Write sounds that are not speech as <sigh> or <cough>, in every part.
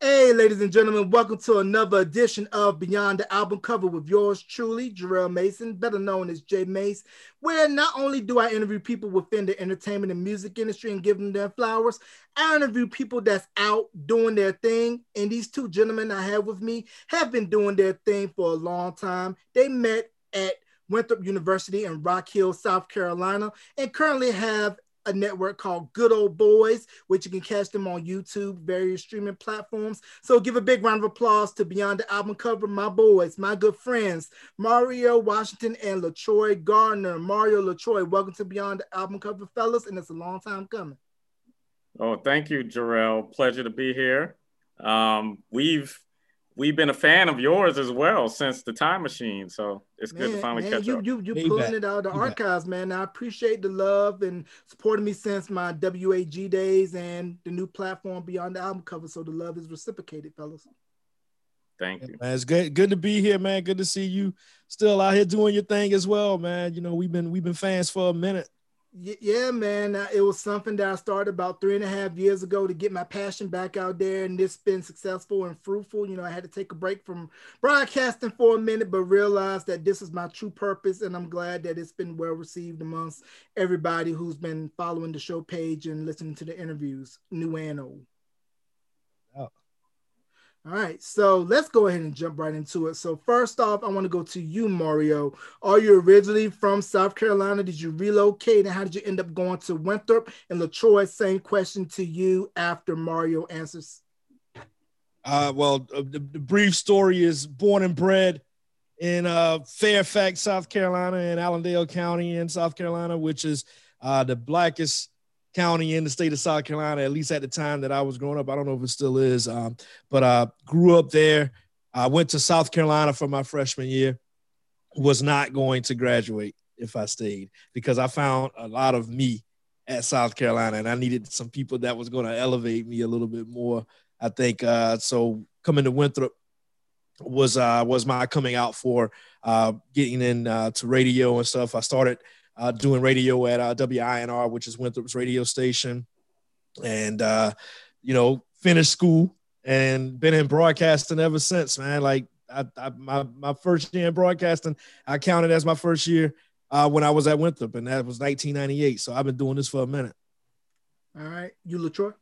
Hey, ladies and gentlemen, welcome to another edition of Beyond the Album Cover with yours truly, Jarrell Mason, better known as J Mace, where not only do I interview people within the entertainment and music industry and give them their flowers, I interview people that's out doing their thing. And these two gentlemen I have with me have been doing their thing for a long time. They met at Winthrop University in Rock Hill, South Carolina, and currently have a network called Good Old Boys, which you can catch them on YouTube, various streaming platforms. So give a big round of applause to Beyond the Album Cover, my boys, my good friends, Mario Washington and LaTroy Gardner. Mario LaTroy, welcome to Beyond the Album Cover, fellas, and it's a long time coming. Oh, thank you, Jarrell. Pleasure to be here. Um, we've we've been a fan of yours as well since the time machine. So it's man, good to finally man, catch you, up. You you you pulling it out of the archives, man. I appreciate the love and supporting me since my WAG days and the new platform beyond the album cover. So the love is reciprocated, fellas. Thank you. Man, it's good, good to be here, man. Good to see you still out here doing your thing as well, man. You know, we've been we've been fans for a minute yeah, man, uh, it was something that I started about three and a half years ago to get my passion back out there, and it's been successful and fruitful. You know, I had to take a break from broadcasting for a minute, but realized that this is my true purpose, and I'm glad that it's been well received amongst everybody who's been following the show page and listening to the interviews, new and old. All right, so let's go ahead and jump right into it. So first off, I want to go to you, Mario. Are you originally from South Carolina? Did you relocate, and how did you end up going to Winthrop? And LaTroy, same question to you after Mario answers. Uh, well, uh, the, the, brief story is born and bred in uh, Fairfax, South Carolina, in Allendale County in South Carolina, which is uh, the blackest county in the state of South Carolina, at least at the time that I was growing up. I don't know if it still is, um, but I grew up there. I went to South Carolina for my freshman year. Was not going to graduate if I stayed because I found a lot of me at South Carolina, and I needed some people that was going to elevate me a little bit more. I think uh, so. Coming to Winthrop was uh, was my coming out for uh, getting in uh, to radio and stuff. I started uh, doing radio at uh, WINR, which is Winthrop's radio station, and uh, you know finished school and been in broadcasting ever since, man. Like I, I, my my first year in broadcasting, I counted as my first year uh, when I was at Winthrop, and that was 1998. So I've been doing this for a minute. All right, you LaTroy.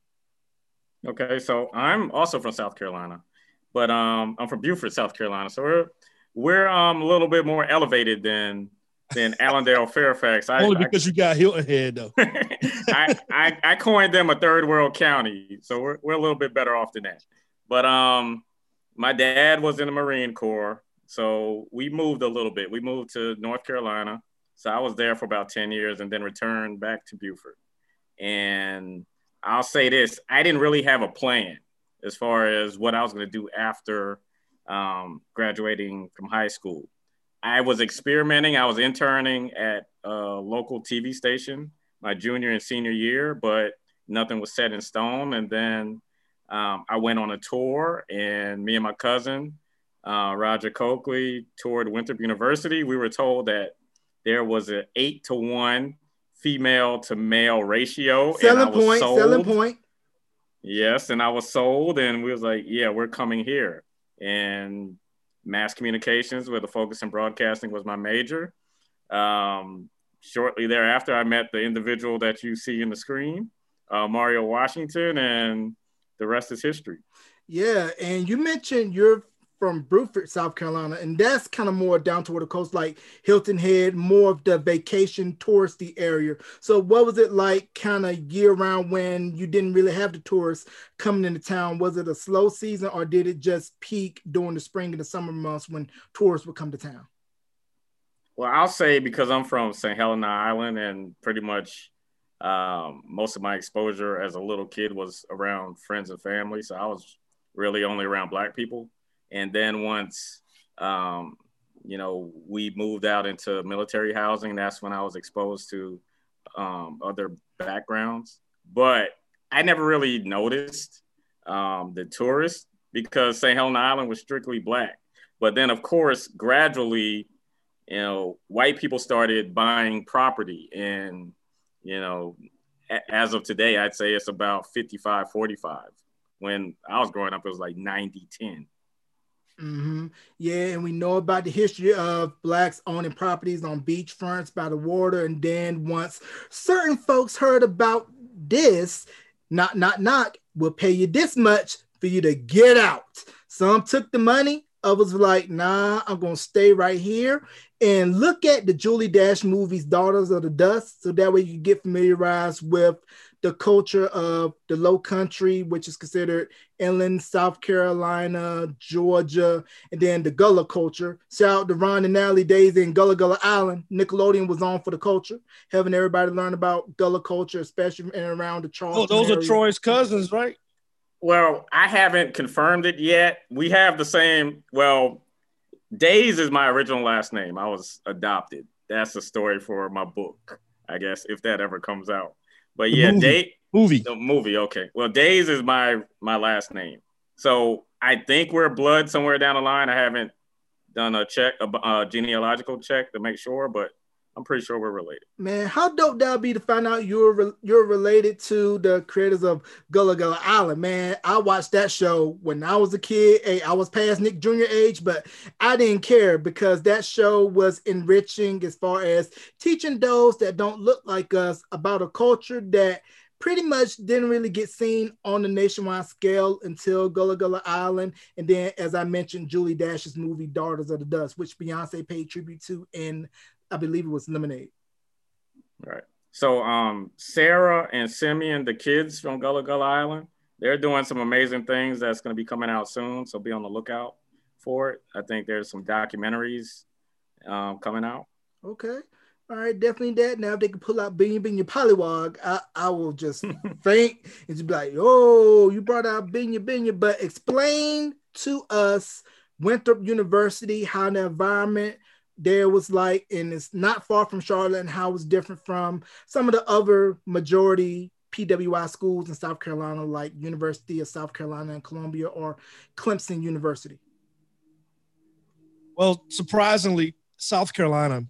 Okay, so I'm also from South Carolina, but um, I'm from Beaufort, South Carolina. So we're we're um, a little bit more elevated than than Allendale Fairfax. I, Only because I, you got Hilton Head, though. <laughs> I, I, I coined them a third world county, so we're, we're a little bit better off than that. But um, my dad was in the Marine Corps, so we moved a little bit. We moved to North Carolina, so I was there for about ten years, and then returned back to Beaufort. And I'll say this: I didn't really have a plan as far as what I was going to do after um, graduating from high school. I was experimenting. I was interning at a local TV station my junior and senior year, but nothing was set in stone. And then um, I went on a tour, and me and my cousin, uh, Roger Coakley, toured Winthrop University. We were told that there was an eight to one female to male ratio. Selling point, sold. selling point. Yes, and I was sold, and we was like, yeah, we're coming here. And mass communications with a focus in broadcasting was my major. Um, shortly thereafter, I met the individual that you see in the screen, uh, Mario Washington, and the rest is history. Yeah, and you mentioned you're from Beaufort, South Carolina, and that's kind of more down toward the coast, like Hilton Head, more of the vacation touristy area. So, what was it like, kind of year round, when you didn't really have the tourists coming into town? Was it a slow season, or did it just peak during the spring and the summer months when tourists would come to town? Well, I'll say because I'm from St. Helena Island, and pretty much um, most of my exposure as a little kid was around friends and family, so I was really only around Black people and then once, um, you know, we moved out into military housing, that's when I was exposed to um, other backgrounds. But I never really noticed um, the tourists because St. Helena Island was strictly black. But then, of course, gradually, you know, white people started buying property. And, you know, as of today, I'd say it's about 55 45 when I was growing up, it was like 90 10. Mm-hmm. Yeah, and we know about the history of blacks owning properties on beachfronts by the water. And then once certain folks heard about this, not not not, we'll pay you this much for you to get out. Some took the money, others were like, nah, I'm gonna stay right here and look at the Julie Dash movies, Daughters of the Dust, so that way you get familiarized with the culture of the low country, which is considered inland South Carolina, Georgia, and then the Gullah culture. Shout out to Ron and Natalie Daise in Gullah Gullah Island. Nickelodeon was on for the culture, having everybody learn about Gullah culture, especially in and around the Charleston. Oh, those area. are Troy's cousins, right? Well, I haven't confirmed it yet. We have the same, well, Days is my original last name. I was adopted. That's a story for my book, I guess, if that ever comes out. But The yeah, movie. Day Movie. the movie. Okay. Well, Days is my my last name. So I think we're blood somewhere down the line. I haven't done a check, a, a genealogical check to make sure, but I'm pretty sure we're related. Man, how dope that would be to find out you're re- you're related to the creators of Gullah Gullah Island, man. I watched that show when I was a kid. Hey, I was past Nick Jr. age, but I didn't care because that show was enriching as far as teaching those that don't look like us about a culture that pretty much didn't really get seen on the nationwide scale until Gullah Gullah Island. And then, as I mentioned, Julie Dash's movie Daughters of the Dust, which Beyonce paid tribute to in I believe it was Lemonade. Right. So um Sarah and Simeon, the kids from Gullah Gullah Island, they're doing some amazing things that's going to be coming out soon. So be on the lookout for it. I think there's some documentaries um, coming out. Okay. All right, definitely that. Now if they can pull out Binyah Binyah Polliwog, I, I will just <laughs> faint and just be like, oh, you brought out Binyah Binyah. But explain to us Winthrop University, how the environment there was like, and it's not far from Charlotte, and how it's different from some of the other majority PWI schools in South Carolina, like University of South Carolina and Columbia or Clemson University. Well, surprisingly, South Carolina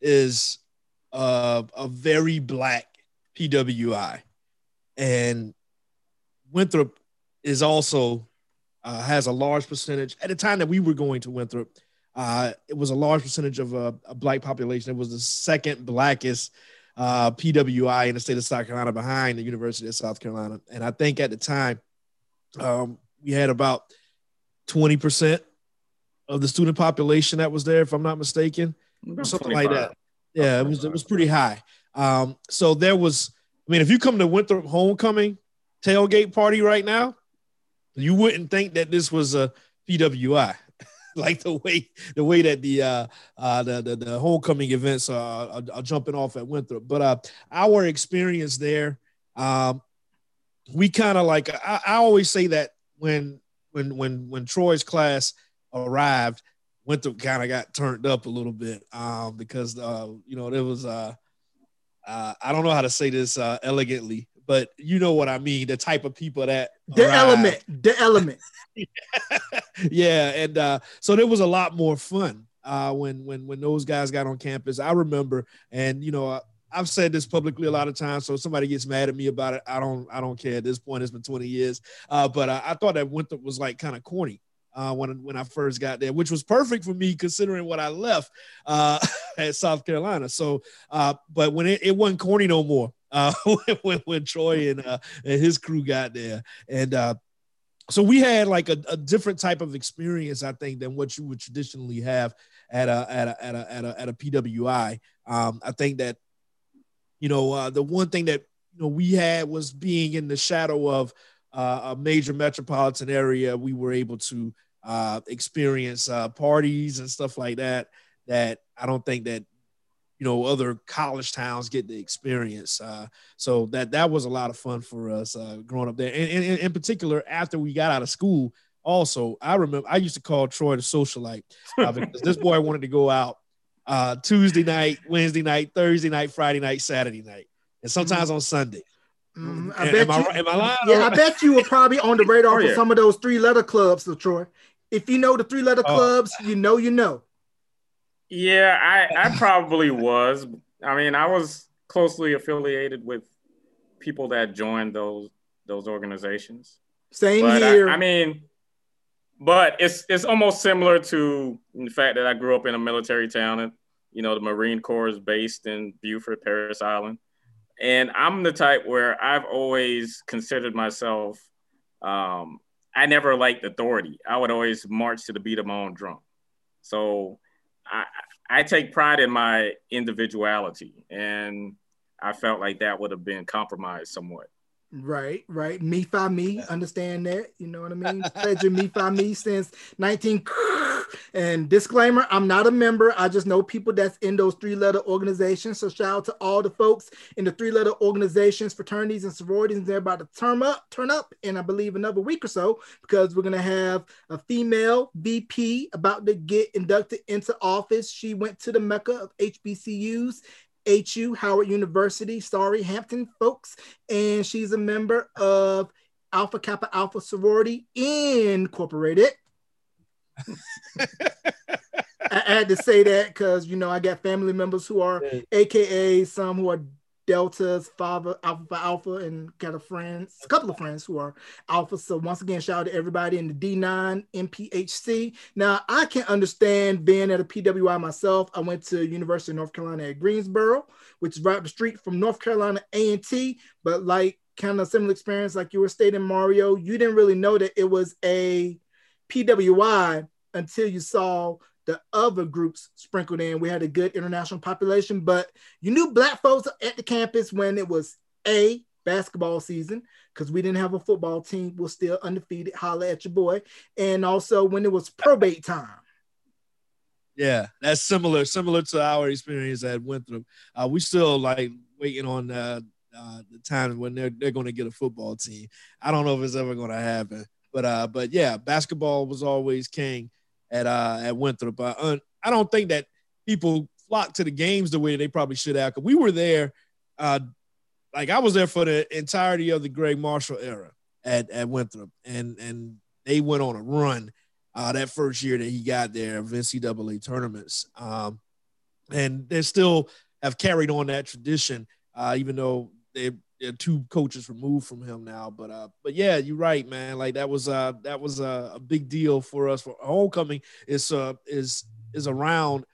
is uh, a very black PWI, and Winthrop is also uh, has a large percentage. At the time that we were going to Winthrop, uh, it was a large percentage of a, a black population. It was the second blackest uh, PWI in the state of South Carolina, behind the University of South Carolina. And I think at the time, um, we had about twenty percent of the student population that was there, if I'm not mistaken, something like that. Yeah, it was it was pretty high. Um, so there was, I mean, if you come to Winthrop homecoming tailgate party right now, you wouldn't think that this was a PWI. <laughs> like the way the way that the uh, uh the, the the homecoming events are, are, are jumping off at Winthrop. But uh our experience there, um, we kind of like I, I always say that when when when when Troy's class arrived, Winthrop kind of got turned up a little bit um, because uh, you know there was uh, uh, I don't know how to say this uh, elegantly, but you know what I mean. The type of people that The arrived. element, the element. <laughs> yeah, and uh, so there was a lot more fun uh, when when when those guys got on campus. I remember, and you know, I, I've said this publicly a lot of times, so if somebody gets mad at me about it, I don't I don't care. At this point, it's been 20 years, uh, but I, I thought that Winthrop was like kind of corny. Uh, when when I first got there, which was perfect for me considering what I left uh, <laughs> at South Carolina. So, uh, but when it, it wasn't corny no more, uh, <laughs> when, when Troy and uh, and his crew got there, and uh, so we had like a, a different type of experience, I think, than what you would traditionally have at a at a at a at a, at a PWI. Um, I think that you know uh, the one thing that you know we had was being in the shadow of uh, a major metropolitan area. We were able to uh, experience uh, parties and stuff like that. That I don't think that you know other college towns get the experience. Uh, so that that was a lot of fun for us uh, growing up there, and, and in particular after we got out of school. Also, I remember I used to call Troy the socialite uh, <laughs> because this boy wanted to go out uh, Tuesday night, Wednesday night, Thursday night, Friday night, Saturday night, and sometimes on Sunday. Am, I bet am you, right- am I lying? yeah, I bet you were probably on the radar <laughs> Oh, for some of those three letter clubs, Troy. If you know the three letter Oh. clubs, you know you know. Yeah, I, I probably was. I mean, I was closely affiliated with people that joined those those organizations. Same but here. I, I mean, but it's it's almost similar to the fact that I grew up in a military town, and you know the Marine Corps is based in Beaufort, Parris Island, and I'm the type where I've always considered myself. Um, I never liked authority. I would always march to the beat of my own drum. So I I take pride in my individuality, and I felt like that would have been compromised somewhat. Right, right. Me fi me, understand that. You know what I mean? <laughs> Fedra me fi me since 19. And disclaimer, I'm not a member. I just know people that's in those three-letter organizations. So shout out to all the folks in the three-letter organizations, fraternities, and sororities. They're about to turn up, turn up in I believe another week or so, because we're gonna have a female VP about to get inducted into office. She went to the Mecca of HBCUs HU, Howard University, sorry, Hampton folks. And she's a member of Alpha Kappa Alpha Sorority Incorporated. I had to say that because you know I got family members who are AKA some who are Deltas, Father, Alpha Alpha, and got a friends, a couple of friends who are Alpha. So once again, shout out to everybody in the D9 NPHC. Now I can understand being at a PWI myself. I went to University of North Carolina at Greensboro, which is right up the street from North Carolina A&T. But like kind of similar experience, like you were stating, Mario, you didn't really know that it was a PWI until you saw the other groups sprinkled in. We had a good international population, but you knew black folks at the campus when it was a basketball season because we didn't have a football team. We're still undefeated. Holla at your boy. And also when it was probate time. Yeah, that's similar, similar to our experience at Winthrop. Uh, we still like waiting on uh, uh, the time when they're they're going to get a football team. I don't know if it's ever going to happen, but uh, but yeah, basketball was always king at uh at Winthrop. But uh, I don't think that people flock to the games the way they probably should have. Cause we were there, uh, like I was there for the entirety of the Gregg Marshall era at at Winthrop, and and they went on a run uh, that first year that he got there of NCAA tournaments, um, and they still have carried on that tradition, uh, even though they two coaches removed from him now. But uh, but yeah, you're right, man. Like that was uh that was a, a big deal for us for homecoming is uh is is around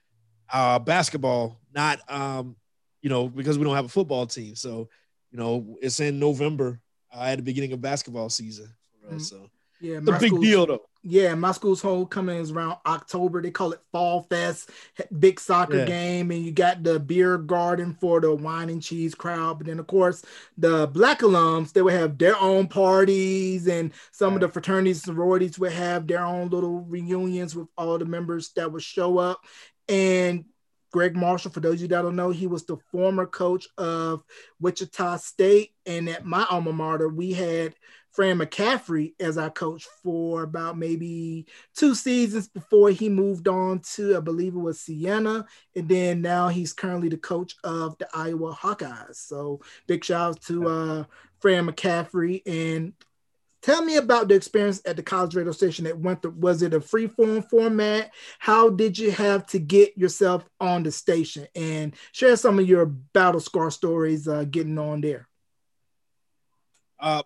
uh basketball, not um you know because we don't have a football team. So you know it's in November uh, at the beginning of basketball season us. So yeah, it's a big deal though. Yeah, my school's homecoming is around October. They call it Fall Fest, big soccer Yeah. game, and you got the beer garden for the wine and cheese crowd. But then, of course, the black alums they would have their own parties, and some of the fraternities, sororities would have their own little reunions with all the members that would show up. And Gregg Marshall, for those of you that don't know, he was the former coach of Wichita State, and at my alma mater, we had Fran McCaffery as our coach for about maybe two seasons before he moved on to, I believe it was Siena. And then now he's currently the coach of the Iowa Hawkeyes. So big shout out to uh, Fran McCaffery. And tell me about the experience at the college radio station that went through. Was it a free form format? How did you have to get yourself on the station? And share some of your battle scar stories uh, getting on there. Uh,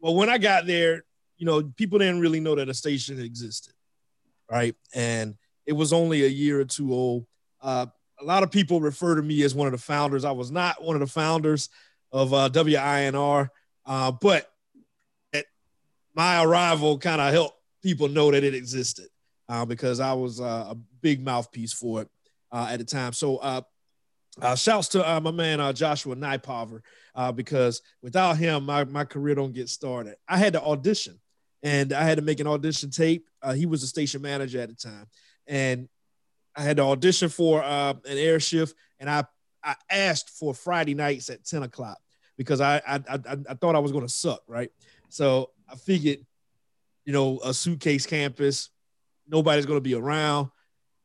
well, when I got there, you know, people didn't really know that a station existed, right? And it was only a year or two old. Uh, a lot of people refer to me as one of the founders. I was not one of the founders of uh, WINR, uh, but my arrival kind of helped people know that it existed uh, because I was uh, a big mouthpiece for it uh, at the time. So, uh, shouts to uh, my man uh, Joshua Nypover uh, because without him, my, my career don't get started. I had to audition and I had to make an audition tape. Uh, he was a station manager at the time. And I had to audition for uh, an air shift and I, I asked for Friday nights at 10 o'clock because I, I, I, I thought I was going to suck, right? So I figured, you know, a suitcase campus, nobody's going to be around.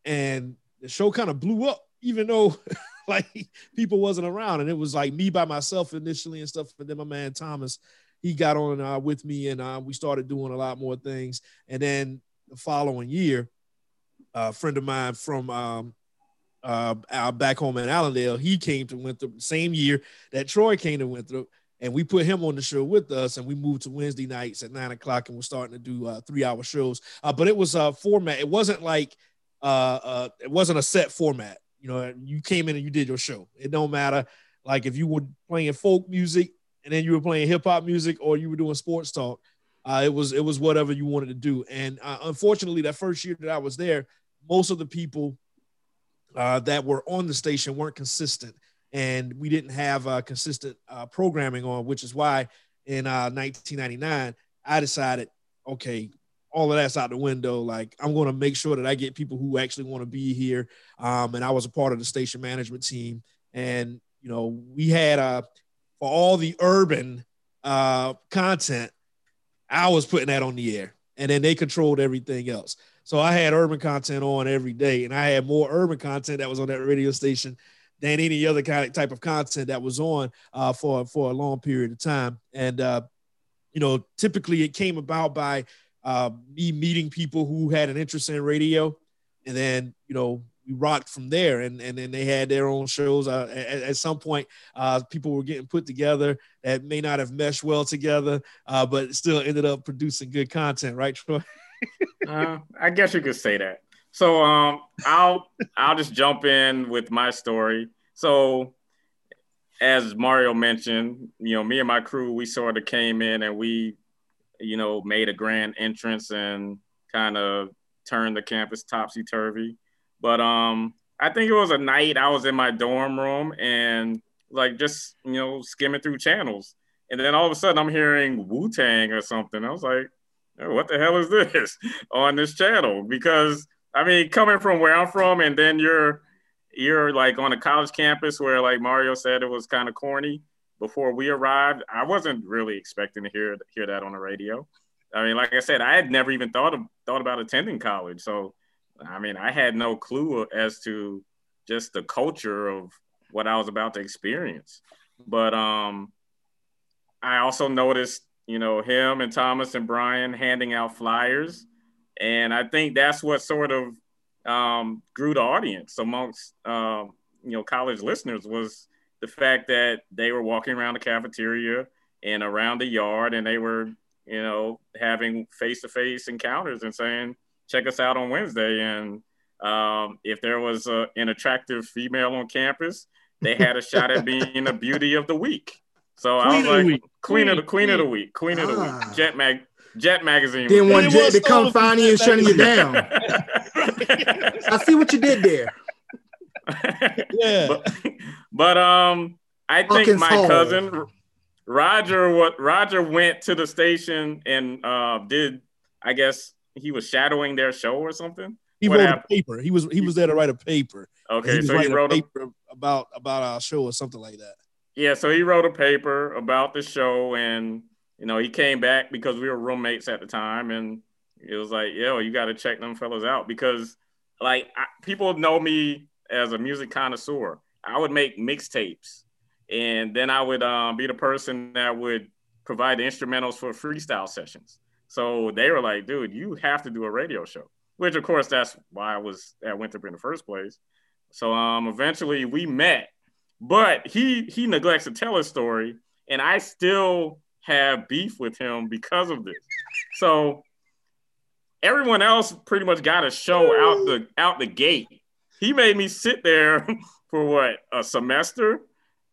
And the show kind of blew up, even though <laughs> <laughs> like people wasn't around and it was like me by myself initially and stuff and then my man thomas he got on uh, with me and uh, we started doing a lot more things and then the following year a friend of mine from um, uh, back home in allendale he came to winthrop the same year that troy came to winthrop and we put him on the show with us, and we moved to Wednesday nights at nine o'clock, and we're starting to do uh, three hour shows. Uh, but it was a format. It wasn't like uh, uh, it wasn't a set format. You know, you came in and you did your show. It don't matter. Like if you were playing folk music and then you were playing hip hop music, or you were doing sports talk. Uh, it was it was whatever you wanted to do. And uh, unfortunately, that first year that I was there, most of the people uh, that were on the station weren't consistent and we didn't have uh, consistent uh, programming on, which is why in uh, 1999 I decided, okay, all of that's out the window. Like I'm going to make sure that I get people who actually want to be here. Um, and I was a part of the station management team, and you know we had uh, for all the urban uh, content, I was putting that on the air, and then they controlled everything else. So I had urban content on every day, and I had more urban content that was on that radio station than any other kind of type of content that was on uh, for for a long period of time. And uh, you know, typically it came about by uh, me meeting people who had an interest in radio, and then you know we rocked from there. And and then they had their own shows. Uh, at, at, some point, uh, people were getting put together that may not have meshed well together, uh, but still ended up producing good content, right, Troy? <laughs> uh, I guess you could say that. So um, I'll I'll just jump in with my story. So as Mario mentioned, you know, me and my crew, we sort of came in and we, you know, made a grand entrance and kind of turned the campus topsy turvy. But um, I think it was a night I was in my dorm room and like just you know skimming through channels, and then all of a sudden I'm hearing Wu Tang or something. I was like, oh, what the hell is this <laughs> on this channel? Because I mean, coming from where I'm from, and then you're you're like on a college campus where, like Mario said, it was kind of corny. Before we arrived, I wasn't really expecting to hear hear that on the radio. I mean, like I said, I had never even thought of thought about attending college. So, I mean, I had no clue as to just the culture of what I was about to experience. But um, I also noticed, you know, him and Thomas and Brian handing out flyers and I think that's what sort of um, grew the audience amongst um, you know college listeners was the fact that they were walking around the cafeteria and around the yard, and they were you know having face to face encounters and saying, "Check us out on Wednesday." And um, if there was a, an attractive female on campus, they had a shot at being the beauty of the week. So queen I was like, queen, queen, of the queen, queen, of the week, queen of the week, ah. Jet Mag Jet magazine. Then one Jet to come find you and shut you down. <laughs> I see what you did there. Yeah. <laughs> But, but um, I think Hawkins my cousin Roger what Roger went to the station and uh did I guess he was shadowing their show or something. He what wrote happened? a paper. He was he was there to write a paper. Okay, he so he wrote a paper a, about about our show or something like that. Yeah, so he wrote a paper about the show and you know, he came back because we were roommates at the time, and it was like, yo, you got to check them fellas out because, like, I, people know me as a music connoisseur. I would make mixtapes, and then I would um, be the person that would provide the instrumentals for freestyle sessions. So they were like, dude, you have to do a radio show. Which, of course, that's why I was at Winthrop in the first place. So um, eventually we met, but he he neglects to tell his story, and I still have beef with him because of this. So everyone else pretty much got a show out the out the gate. He made me sit there <laughs> for what a semester.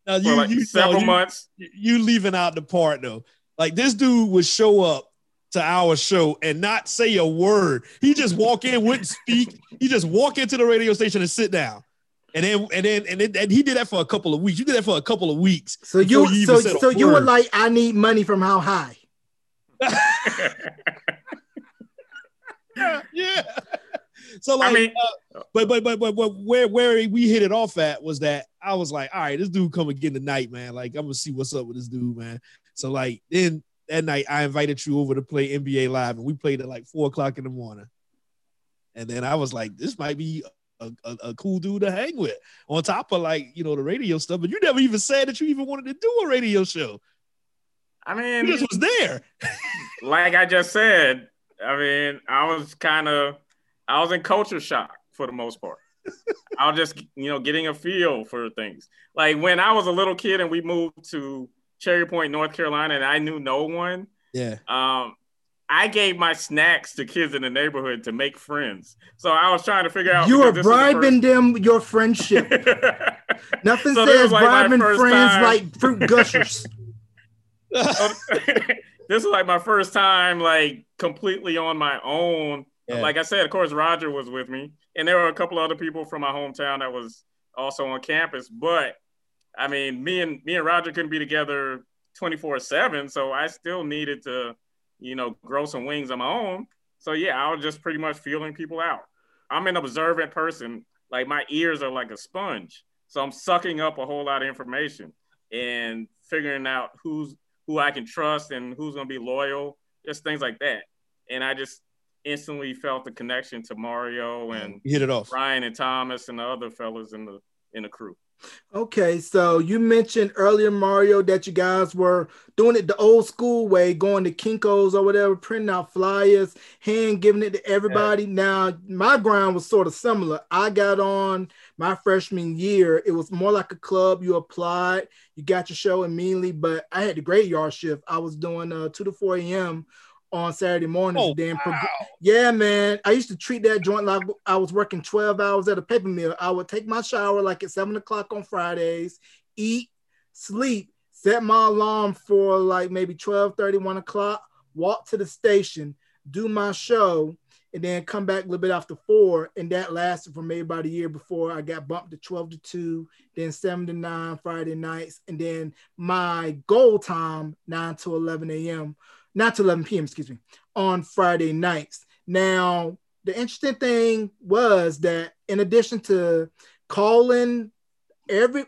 Now you, like you several no, you, months. You leaving out the part though. Like this dude would show up to our show and not say a word. He just walk in, wouldn't speak. He just walk into the radio station and sit down. And then and then and then and he did that for a couple of weeks. You did that for a couple of weeks. So you, you so so you were like, I need money from how high? <laughs> yeah, yeah. So like, I mean, uh, but, but but but but where where we hit it off at was that I was like, all right, this dude come again tonight, man. Like I'm gonna see what's up with this dude, man. So like then that night I invited you over to play NBA live, and we played at like four o'clock in the morning. And then I was like, this might be a, a, a, cool dude to hang with on top of like you know the radio stuff but you never even said that you even wanted to do a radio show i mean you just was there like i just said i mean i was kind of i was in culture shock for the most part i was just you know getting a feel for things like when i was a little kid and we moved to Cherry Point, North Carolina, and I knew no one. Yeah. Um, I gave my snacks to kids in the neighborhood to make friends. So I was trying to figure out. You were because this is the bribing them your friendship. <laughs> Nothing So says like bribing friends time. like fruit gushers. <laughs> <laughs> This is like my first time like completely on my own. Yeah. Like I said, of course, Roger was with me, and there were a couple other people from my hometown that was also on campus. But I mean, me and me and Roger couldn't be together twenty four seven, so I still needed to, you know, grow some wings on my own. So yeah, I was just pretty much feeling people out. I'm an observant person. Like my ears are like a sponge, so I'm sucking up a whole lot of information and figuring out who's who I can trust and who's gonna be loyal, just things like that. And I just instantly felt the connection to Mario and You hit it off. Ryan and Thomas and the other fellas in the in the crew. Okay, so you mentioned earlier, Mario, that you guys were doing it the old school way, going to Kinko's or whatever, printing out flyers, hand giving it to everybody. Now, my grind was sort of similar. I got on my freshman year. It was more like a club. You applied, you got your show immediately, but I had the graveyard shift. I was doing uh, 2 to 4 a.m. on Saturday mornings. Oh, then wow. yeah, man. I used to treat that joint like I was working 12 hours at a paper mill. I would take my shower like at seven o'clock on Fridays, eat, sleep, set my alarm for like maybe 12 30, 1 o'clock, walk to the station, do my show, and then come back a little bit after four. And that lasted for maybe about a year before I got bumped to 12 to 2, then 7 to 9 Friday nights, and then my goal time 9 to 11 a.m. Not to 11 p.m., excuse me, on Friday nights. Now, the interesting thing was that in addition to calling every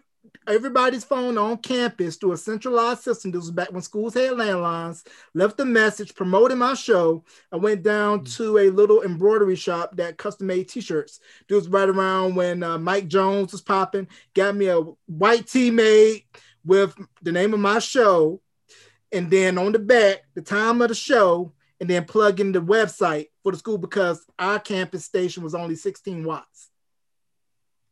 everybody's phone on campus through a centralized system, this was back when schools had landlines, left a message promoting my show. I went down to a little embroidery shop that custom made t-shirts. This was right around when uh, Mike Jones was popping, got me a white tee made with the name of my show and then on the back the time of the show and then plug in the website for the school because our campus station was only 16 watts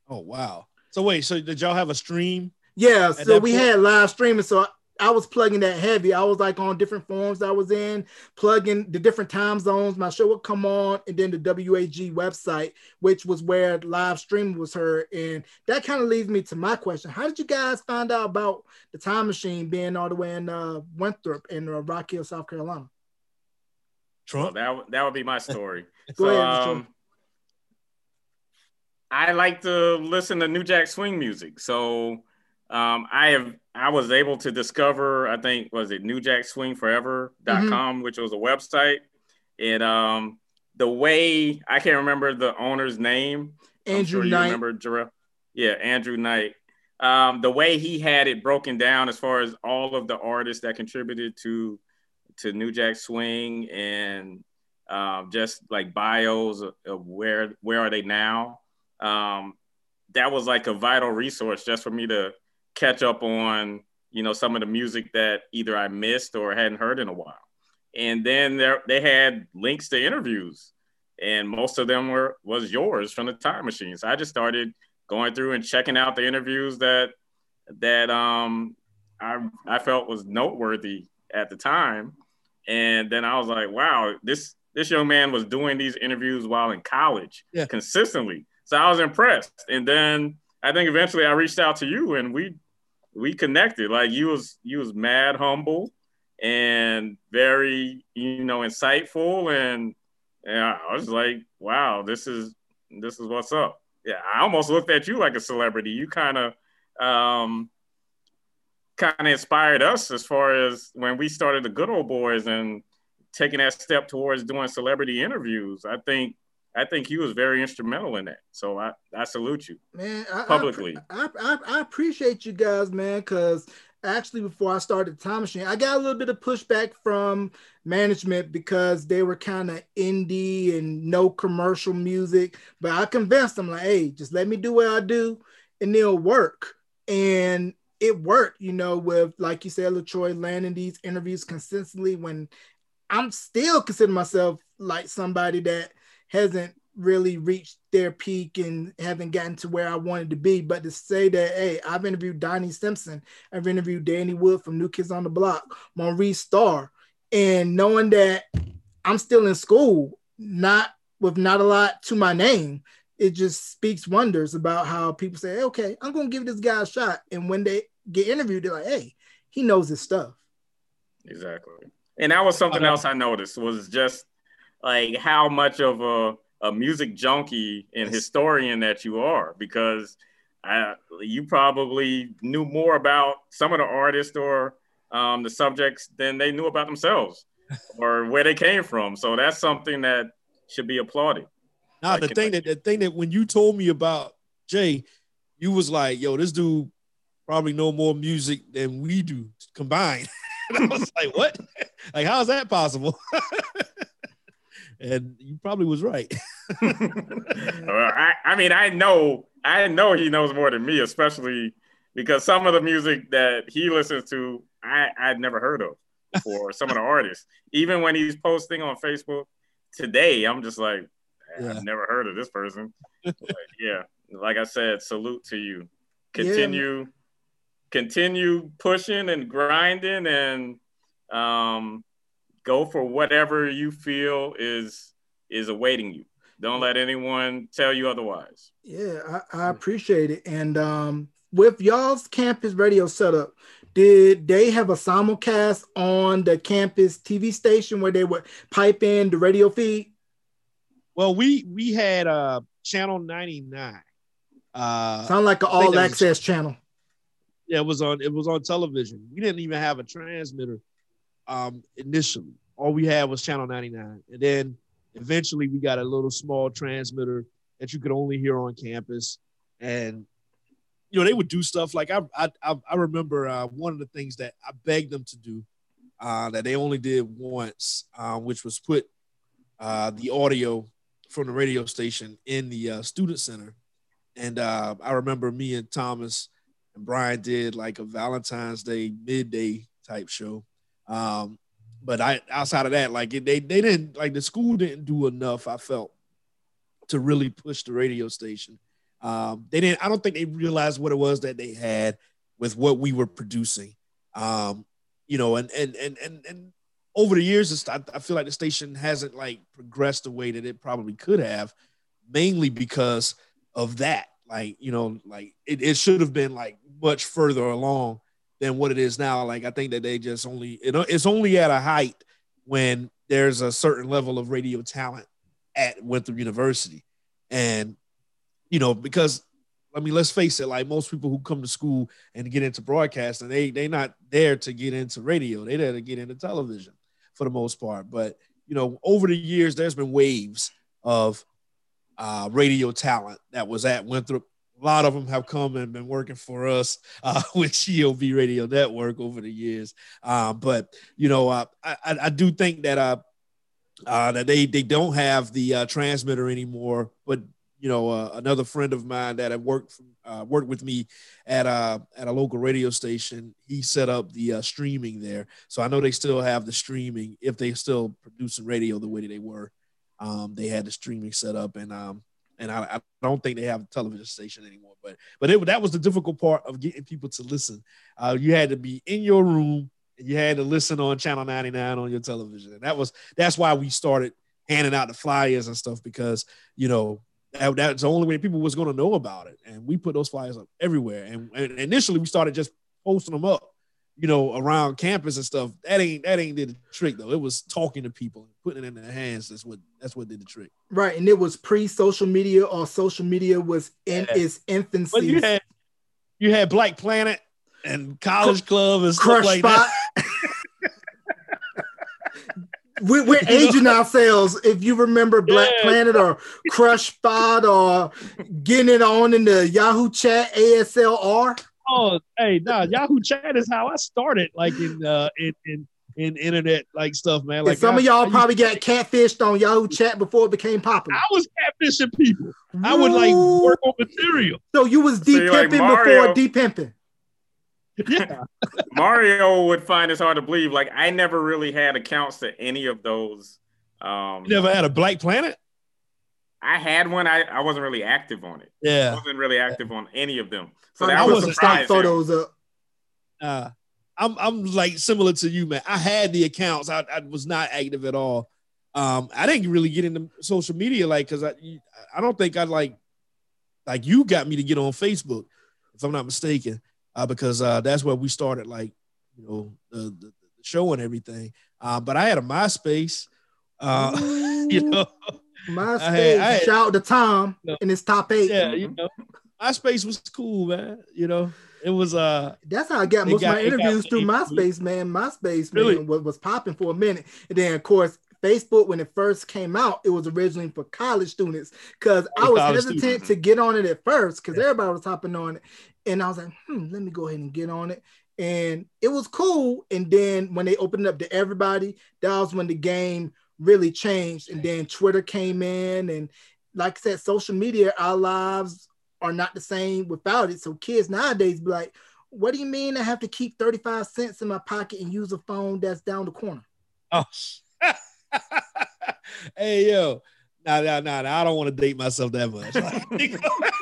Oh wow. So wait, so did y'all have a stream? yeah so we point- had live streaming so I, I was plugging that heavy i was like on different forums i was in plugging the different time zones my show would come on and then the wag website which was where live stream was heard and that kind of leads me to my question how did you guys find out about the time machine being all the way in uh winthrop in uh, rock hill south carolina Well, Trump. that would- that would be my story. <laughs> Go so, ahead, um, I like to listen to New Jack Swing music. So um, I have I was able to discover I think was it newjackswingforever.com, which was a website. And um, the way I can't remember the owner's name. Andrew sure knight remember Jarrell. Yeah, Andrew Knight. Um, the way he had it broken down as far as all of the artists that contributed to to New Jack Swing and um, just like bios of, of where where are they now. Um, that was like a vital resource just for me to catch up on you know some of the music that either I missed or hadn't heard in a while. And then there they had links to interviews, and most of them were was yours from the time machine. So I just started going through and checking out the interviews that that um I I felt was noteworthy at the time. And then I was like, wow, this this young man was doing these interviews while in college Yeah. consistently. So I was impressed. And then I think eventually I reached out to you and we we connected. Like you was you was mad humble and very, you know, insightful and yeah, I was like, wow, this is this is what's up. Yeah, I almost looked at you like a celebrity. You kind of um kind of inspired us as far as when we started the good old boys and taking that step towards doing celebrity interviews. I think I think he was very instrumental in that. So I, I salute you. man I, Publicly. I, I, I appreciate you guys man because actually before i started the time machine i got a little bit of pushback from management because they were kind of indie and no commercial music but i convinced them like hey just let me do what i do and it'll work and it worked you know with like you said latroy landing these interviews consistently when i'm still considering myself like somebody that hasn't really reached their peak and haven't gotten to where I wanted to be. But to say that, hey, I've interviewed Donnie Simpson, I've interviewed Danny Wood from New Kids on the Block, Maurice Starr, and knowing that I'm still in school, not with not a lot to my name, it just speaks wonders about how people say, okay, I'm gonna give this guy a shot. And when they get interviewed, they're like, hey, he knows his stuff. Exactly. And that was something else I noticed was just like how much of a, a music junkie and historian that you are because I, you probably knew more about some of the artists or um, the subjects than they knew about themselves <laughs> or where they came from. So that's something that should be applauded. Now like, the thing like, that the thing that when you told me about Jay, you was like, "Yo, this dude probably know more music than we do combined." <laughs> and I was like, "What? <laughs> like, how is that possible?" And you probably was right. <laughs> well, I, I mean, I know, I know he knows more than me, especially because some of the music that he listens to, I I'd never heard of before. some of the <laughs> artists, even when he's posting on Facebook today, I'm just like, yeah. I've never heard of this person. like, <laughs> yeah, like I said, salute to you. Continue, yeah. continue pushing and grinding, and um, go for whatever you feel is is awaiting you. Don't let anyone tell you otherwise. Yeah, I, I appreciate it. And um, with y'all's campus radio setup, did they have a simulcast on the campus TV station where they would pipe in the radio feed? Well, we we had uh channel 99. Uh sound like an all access was, channel. Yeah, it was on it was on television. We didn't even have a transmitter um initially. All we had was channel 99. And then eventually we got a little small transmitter that you could only hear on campus. And you know, they would do stuff like I I I remember uh, one of the things that I begged them to do uh, that they only did once, uh, which was put uh, the audio from the radio station in the uh, student center. And uh, I remember me and Thomas and Brian did like a Valentine's Day midday type show. Um, but I outside of that, like they they didn't like the school didn't do enough. I felt to really push the radio station. Um, they didn't. I don't think they realized what it was that they had with what we were producing. Um, you know, and and and and and over the years, I, I feel like the station hasn't like progressed the way that it probably could have, mainly because of that. Like you know, like it, it should have been like much further along than what it is now. Like I think that they just only it, it's only at a height when there's a certain level of radio talent at Winthrop University, and you know, because I mean, let's face it, like most people who come to school and get into broadcasting, they they're not there to get into radio. They there to get into television for the most part. But you know, over the years, there's been waves of uh, radio talent that was at Winthrop. A lot of them have come and been working for us <laughs> uh, with GOB Radio Network over the years. Uh, but you know, uh, I, I do think that uh, uh, that they they don't have the uh, transmitter anymore, but you know, uh, another friend of mine that had worked from, worked with me at a at a local radio station. He set up the streaming there, so I know they still have the streaming if they still producing radio the way that they were. Um, they had the streaming set up, and um, and I, I, don't think they have a television station anymore. But but it, that was the difficult part of getting people to listen. Uh, you had to be in your room. You had to listen on channel 99 on your television. And that was that's why we started handing out the flyers and stuff because you know that, that's the only way people was going to know about it. And we put those flyers up everywhere. And, and, initially we started just posting them up, you know, around campus and stuff. That ain't that ain't did the trick though. It was talking to people and putting it in their hands. That's what that's what did the trick. Right. And it was pre-social media or social media was in yeah. its infancy. But you had you had Black Planet and College Club and Crush stuff like Spot. that. <laughs> we're, we're aging ourselves. If you remember Black yeah. Planet or Crush Spot or getting it on in the Yahoo Chat ASLR. Oh, hey, nah, Yahoo Chat is how I started, like in uh in in, in internet like stuff, man. Like and some I, of y'all I probably got catfished on Yahoo Chat before it became popular. I was catfishing people. I would like work on material. So you was deep so pimping like before deep pimping yeah. <laughs> Mario would find this hard to believe. Like I never really had accounts to any of those. Um, you never had a Black Planet? I had one. I, I wasn't really active on it. Yeah, I wasn't really active on any of them. So I that put was some stock surprising. photos up. uh, I'm I'm like similar to you, man. I had the accounts. I, I was not active at all. Um, I didn't really get into social media like because I I don't think I like like you got me to get on Facebook, if I'm not mistaken, uh, because uh, that's where we started like you know the, the, the show and everything. Uh, but I had a MySpace. Uh, <laughs> you know, My I had- I had- shout out to Tom No. in his top eight. yeah, you know, MySpace was cool, man. You know, it was uh That's how I got most got- of my got interviews through. MySpace, man. MySpace, Really? man, was, was popping for a minute. And then, of course, Facebook, when it first came out, it was originally for college students because I was college hesitant students. to get on it at first because everybody was hopping on it. And I was like, hmm, let me go ahead and get on it. And it was cool. And then when they opened it up to everybody, that was when the game really changed. And then Twitter came in. And like I said, social media, our lives are not the same without it. So kids nowadays be like, what do you mean I have to keep 35 cents in my pocket and use a phone that's down the corner? oh <laughs> hey yo. Nah, nah, nah, nah, I don't want to date myself that much. <laughs>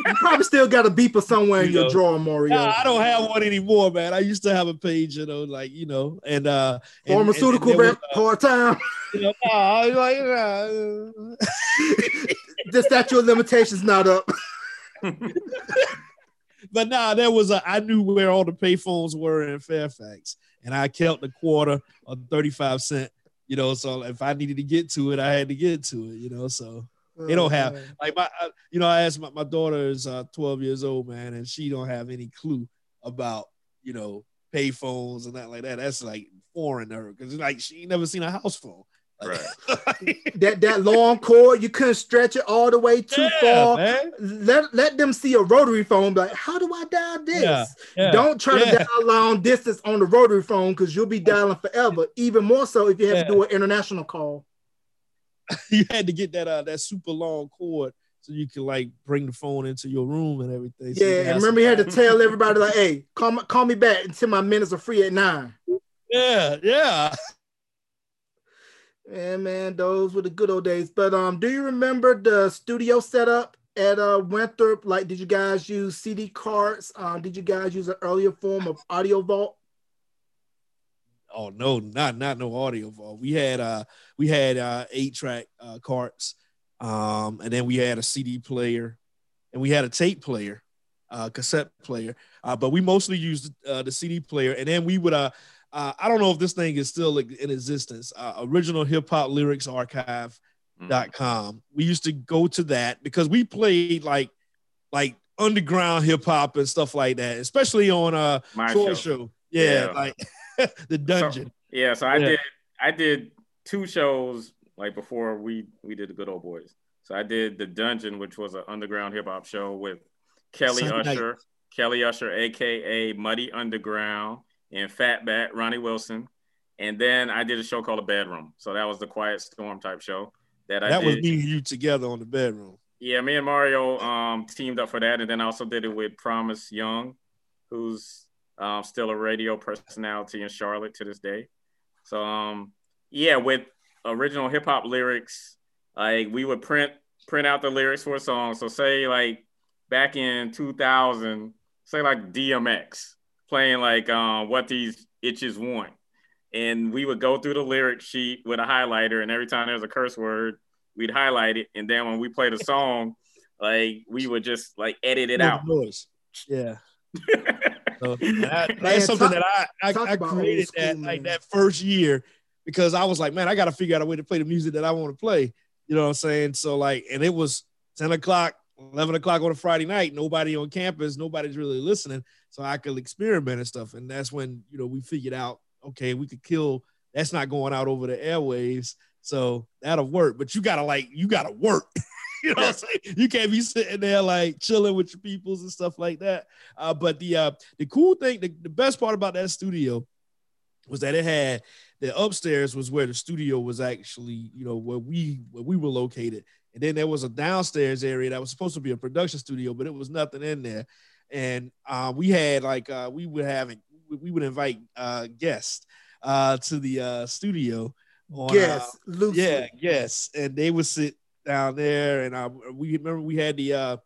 You probably still got a beeper somewhere in You your know. drawer, Mario. I don't have one anymore, man. I used to have a page, you know, like you know, and uh, Pharmaceutical and, and there rep, part time. uh, <laughs> you know, nah, I was like, nah. <laughs> the statute of limitations not up. but nah, there was a. I knew where all the payphones were in Fairfax, and I kept a quarter or thirty-five cent. You know, so if I needed to get to it, I had to get to it. You know, so They don't have- like my, I, you know, I asked my, my daughter is uh, 12 years old, man, and she don't have any clue about, you know, pay phones and that like that. That's like foreign to her because like she ain't never seen a house phone. Like, <laughs> that that long cord, you couldn't stretch it all the way too yeah, far. man. Let let them see a rotary phone. Like, how do I dial this? Yeah, yeah. Don't try to dial long distance on the rotary phone because you'll be dialing forever. Even more so if you have to do an international call. <laughs> you had to get that uh that super long cord so you could like bring the phone into your room and everything. So Yeah, and remember you had to tell everybody like, "Hey, call call me back until my minutes are free at nine. <laughs> Yeah, yeah. Yeah, man, those were the good old days. But um, do you remember the studio setup at uh Winthrop? Like, did you guys use CD cards? Uh, did you guys use an earlier form of audio vault? Oh no, not not no audio vault. We had uh we had uh eight track uh carts, um, and then we had a CD player, and we had a tape player, uh, cassette player. Uh, but we mostly used uh, the CD player, and then we would uh, uh I don't know if this thing is still in existence. Uh, original hip hop lyrics archive dot com. We used to go to that because we played like like underground hip hop and stuff like that, especially on uh My show. show. Yeah, Yeah. like <laughs> the dungeon. Yeah, so I Yeah. did I did two shows like before we we did the Good Old Boys. So I did the Dungeon, which was an underground hip hop show with Kelly Sunday. Usher, Kelly Usher, aka Muddy Underground, and Fatback Ronnie Wilson. And then I did a show called The Bedroom. So that was the Quiet Storm type show that I that was me and you together on the bedroom. Yeah, me and Mario um, teamed up for that, and then I also did it with Promise Young, who's um, still a radio personality in Charlotte to this day. So, um, yeah, with original hip hop lyrics, like we would print print out the lyrics for a song. So, say like back in 2000, say like DMX playing like um, "What These Itches Want," and we would go through the lyric sheet with a highlighter, and every time there was a curse word, we'd highlight it, and then when we played a song, like we would just like edit it Make out. noise. Yeah. <laughs> So that- Man, that's something talk- that I I, I created school, that like that first year because I was like, man, I got to figure out a way to play the music that I want to play. You know what I'm saying? So like, and it was 10 o'clock, 11 o'clock on a Friday night. Nobody on campus, nobody's really listening, so I could experiment and stuff. And that's when you know we figured out, okay, we could kill. That's not going out over the airwaves, so that'll work. But you gotta like, you gotta work. <laughs> you know what I'm saying? You can't be sitting there like chilling with your peoples and stuff like that. Uh, but the uh, the cool thing, the, the best part about that studio was that it had the upstairs was where the studio was actually, you know, where we where we were located. And then there was a downstairs area that was supposed to be a production studio, but it was nothing in there. And uh, we had like uh, we would have we would invite uh, guests uh, to the uh, studio. on, uh, Yes, yeah, yes, and they would sit down there, and uh, we remember we had the uh,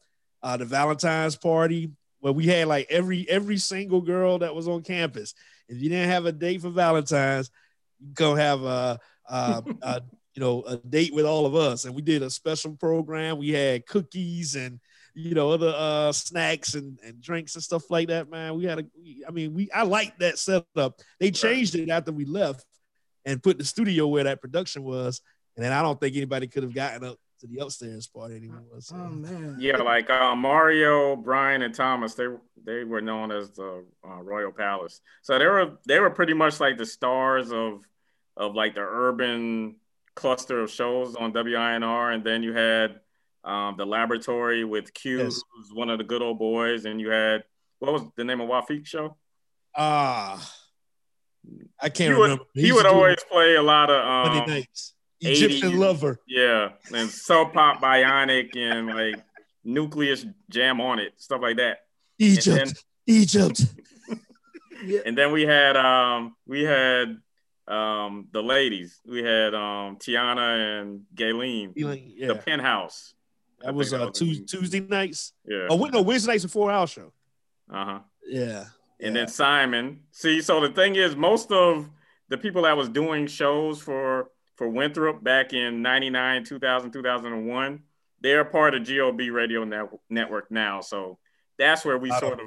uh, the Valentine's party where we had like every every single girl that was on campus. If you didn't have a date for Valentine's, you go have a, a, a you know a date with all of us, and we did a special program. We had cookies and you know other uh, snacks and, and drinks and stuff like that. Man, we had a. I mean, we I liked that setup. They changed it after we left and put the studio where that production was, and then I don't think anybody could have gotten up to the upstairs part anymore. So. Oh man. Yeah, like uh, Mario, Brian, and Thomas, they they were known as the uh, Royal Palace. So they were they were pretty much like the stars of of like the urban cluster of shows on WINR, and then you had um, the laboratory with Q, yes. who's one of the good old boys, and you had what was the name of Wafiq show? Ah, uh, I can't he remember. Would, he would always play a lot of um, nights. Egyptian 80s, lover. Yeah, and Soap Pop Bionic and like Newcleus Jam on it, stuff like that. Egypt, then, Egypt. <laughs> and then we had um we had um the ladies. We had um Tiana and Gayleen. Yeah. The penthouse. That was, uh, that was Tuesday, nights. Yeah. Oh, no, Wednesday nights a four hour show. Uh huh. Yeah. And yeah. then Simon. See, so the thing is, most of the people that was doing shows for for Winthrop back in 99, 2000, 2001. They're part of GOB Radio Net- Network now. So that's where we sort of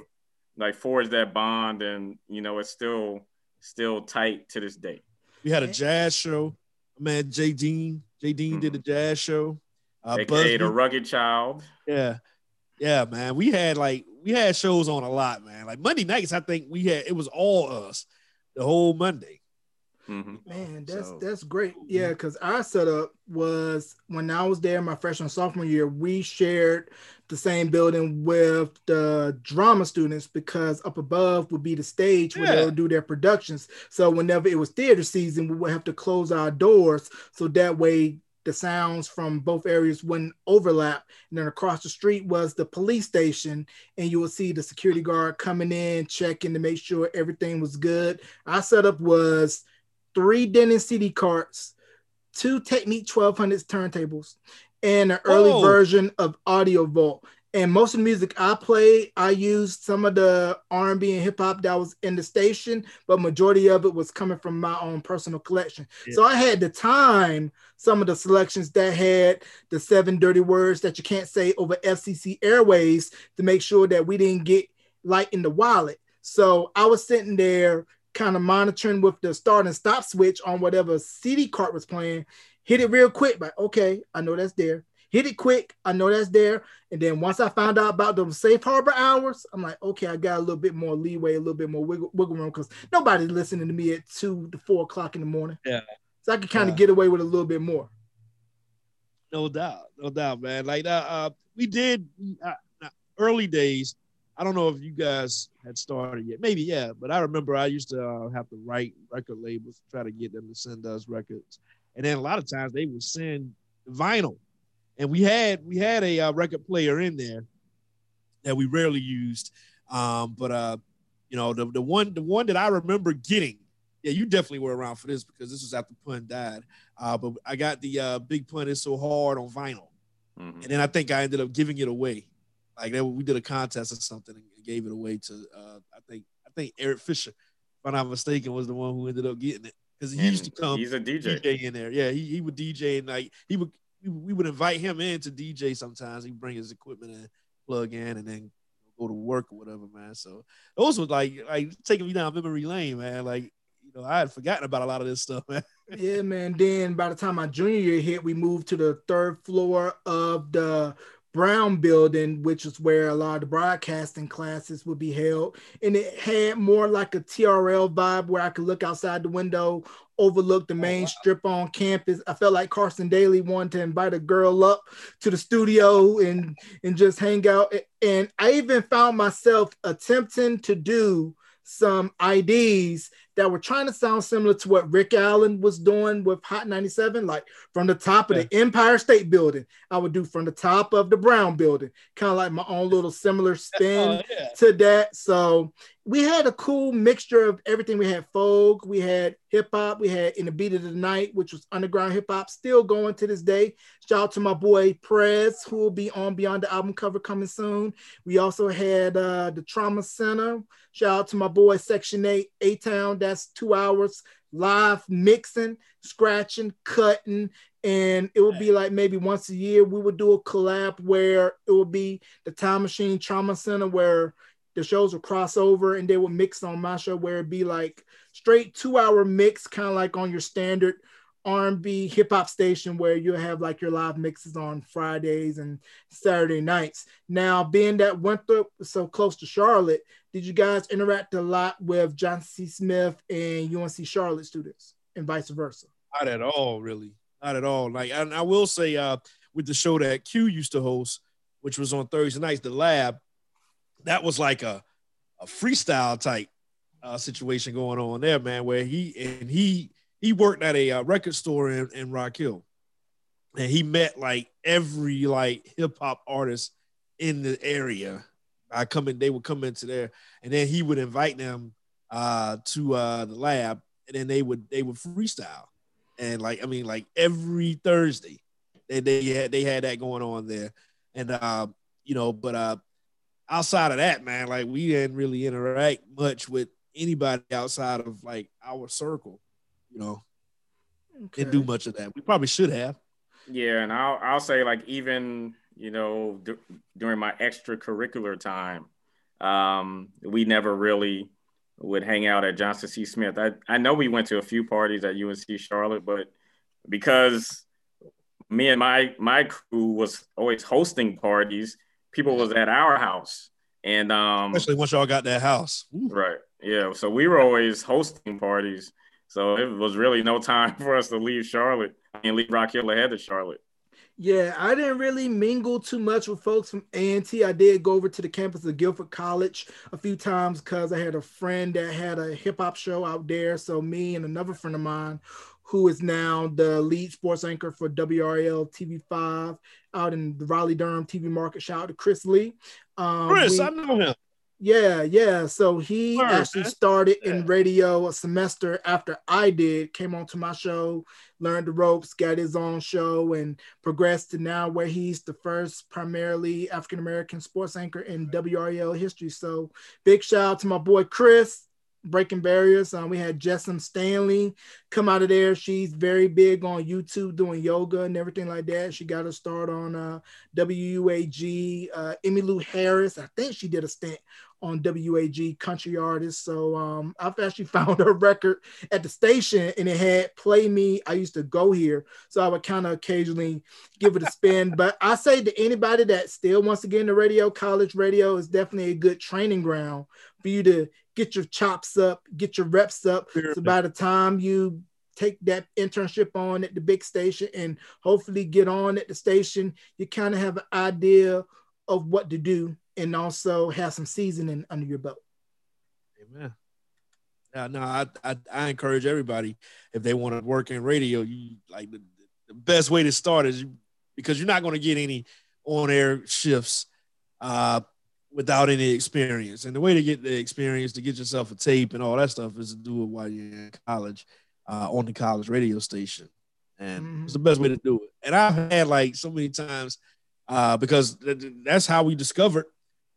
like forged that bond. And, you know, it's still still tight to this day. We had a jazz show. Man, Jay Dean. Jay Dean mm-hmm. did a jazz show. Uh, AKA the Rugged Child. Yeah. Yeah, man. We had like we had shows on a lot, man. Like Monday nights, I think we had it was all us the whole Monday. Mm-hmm. Man, that's so, that's great. Yeah, because our setup was when I was there my freshman sophomore year, we shared the same building with the drama students because up above would be the stage where yeah. they would do their productions. So whenever it was theater season, we would have to close our doors so that way the sounds from both areas wouldn't overlap. And then across the street was the police station, and you would see the security guard coming in, checking to make sure everything was good. Our setup was three Denon CD carts, two Technics 1200s turntables, and an early oh. version of Audio Vault. And most of the music I played, I used some of the R&B and hip hop that was in the station, but majority of it was coming from my own personal collection. Yeah. So I had to time some of the selections that had the seven dirty words that you can't say over FCC airways to make sure that we didn't get light in the wallet. So I was sitting there kind of monitoring with the start and stop switch on whatever CD cart was playing. Hit it real quick, but okay, I know that's there. Hit it quick, I know that's there. And then once I found out about the safe harbor hours, I'm like, okay, I got a little bit more leeway, a little bit more wiggle, wiggle room because nobody's listening to me at two to four o'clock in the morning. Yeah. So I could kind of get away with a little bit more. No doubt, no doubt, man. Like that, uh, we did uh, early days I don't know if you guys had started yet. Maybe, yeah. But I remember I used to uh, have to write record labels, try to get them to send us records, and then a lot of times they would send vinyl, and we had we had a uh, record player in there that we rarely used, um, but uh, you know the the one the one that I remember getting. Yeah, you definitely were around for this because this was after Pun died. Uh, but I got the uh, Big Pun is so hard on vinyl, mm-hmm. and then I think I ended up giving it away like they, we did a contest or something and gave it away to uh, I think I think Eric Fisher, if I'm not mistaken, was the one who ended up getting it because he and used to come. He's a DJ. DJ in there. Yeah, he, he would DJ and like he would we would invite him in to DJ sometimes. He'd bring his equipment and plug in and then go to work or whatever, man. So those were like like taking me down memory lane, man. Like you know, I had forgotten about a lot of this stuff, <laughs> man. yeah, man. Then by the time my junior year hit, we moved to the third floor of the Brown building, which is where a lot of the broadcasting classes would be held. And it had more like a TRL vibe where I could look outside the window, overlook the oh, main oh, wow. strip on campus. I felt like Carson Daly wanted to invite a girl up to the studio and, and just hang out. And I even found myself attempting to do some IDs that were trying to sound similar to what Rick Allen was doing with Hot 97, like from the top of yeah. the Empire State Building. I would do from the top of the Brown Building, kind of like my own little similar <laughs> oh, spin oh, yeah. to that. So, we had a cool mixture of everything. We had folk, we had hip hop, we had In the Beat of the Night, which was underground hip hop, still going to this day. Shout out to my boy Prez, who will be on Beyond the album cover coming soon. We also had uh, the Trauma Center. Shout out to my boy Section 8, A Town. That's two hours live mixing, scratching, cutting. And it would be like maybe once a year we would do a collab where it would be the Time Machine Trauma Center, where the shows would cross over and they would mix on my show where it'd be like straight two hour mix, kind of like on your standard R&B hip hop station where you have like your live mixes on Fridays and Saturday nights. Now, being that Winthrop so close to Charlotte, did you guys interact a lot with Johnson C. Smith and UNC Charlotte students and vice versa? Not at all, really. Not at all. Like, and I will say, uh, with the show that Q used to host, which was on Thursday nights, the lab, that was like a, a freestyle type uh, situation going on there, man. Where he and he he worked at a uh, record store in, in Rock Hill, and he met like every like hip hop artist in the area. I come in, they would come into there, and then he would invite them uh, to uh, the lab, and then they would they would freestyle, and like I mean, like every Thursday, they they had they had that going on there, and uh, you know, but uh, outside of that, man, like we didn't really interact much with anybody outside of like our circle, you know. Okay. Didn't do much of that. We probably should have. Yeah, and I'll I'll say like even you know d- during my extracurricular time, um, we never really would hang out at Johnson C. Smith. I I know we went to a few parties at UNC Charlotte, but because me and my my crew was always hosting parties, people was at our house. And um especially once y'all got that house. Ooh. Right. Yeah. So we were always hosting parties. So it was really no time <laughs> for us to leave Charlotte and leave Rock Hill ahead of Charlotte. Yeah, I didn't really mingle too much with folks from A&T. I did go over to the campus of Guilford College a few times because I had a friend that had a hip hop show out there. So me and another friend of mine who is now the lead sports anchor for WRAL TV5 out in the Raleigh Durham TV market. Shout out to Chris Lee. Um, Chris, we, I know him. Yeah, yeah. So he actually started yeah. in radio a semester after I did, came onto my show, learned the ropes, got his own show, and progressed to now where he's the first primarily African American sports anchor in WRAL history. So big shout out to my boy Chris breaking barriers. Um, we had Jessamyn Stanley come out of there. She's very big on YouTube doing yoga and everything like that. She got a start on uh, WUAG. Uh, Emmylou Harris, I think she did a stint on WAG Country Artist. So um, I've actually <laughs> found her record at the station and it had Play Me. I used to go here. So I would kind of occasionally give it a spin. but I say to anybody that still wants to get into radio, college radio is definitely a good training ground for you to get your chops up, get your reps up. So by the time you take that internship on at the big station and hopefully get on at the station, you kind of have an idea of what to do and also have some seasoning under your belt. Amen. Yeah, no, I, I, I encourage everybody if they want to work in radio, you like the, the best way to start is because you're not going to get any on air shifts uh, without any experience. And the way to get the experience to get yourself a tape and all that stuff is to do it while you're in college uh, on the college radio station. And mm-hmm. it's the best way to do it. And I've had like so many times uh, because th- that's how we discovered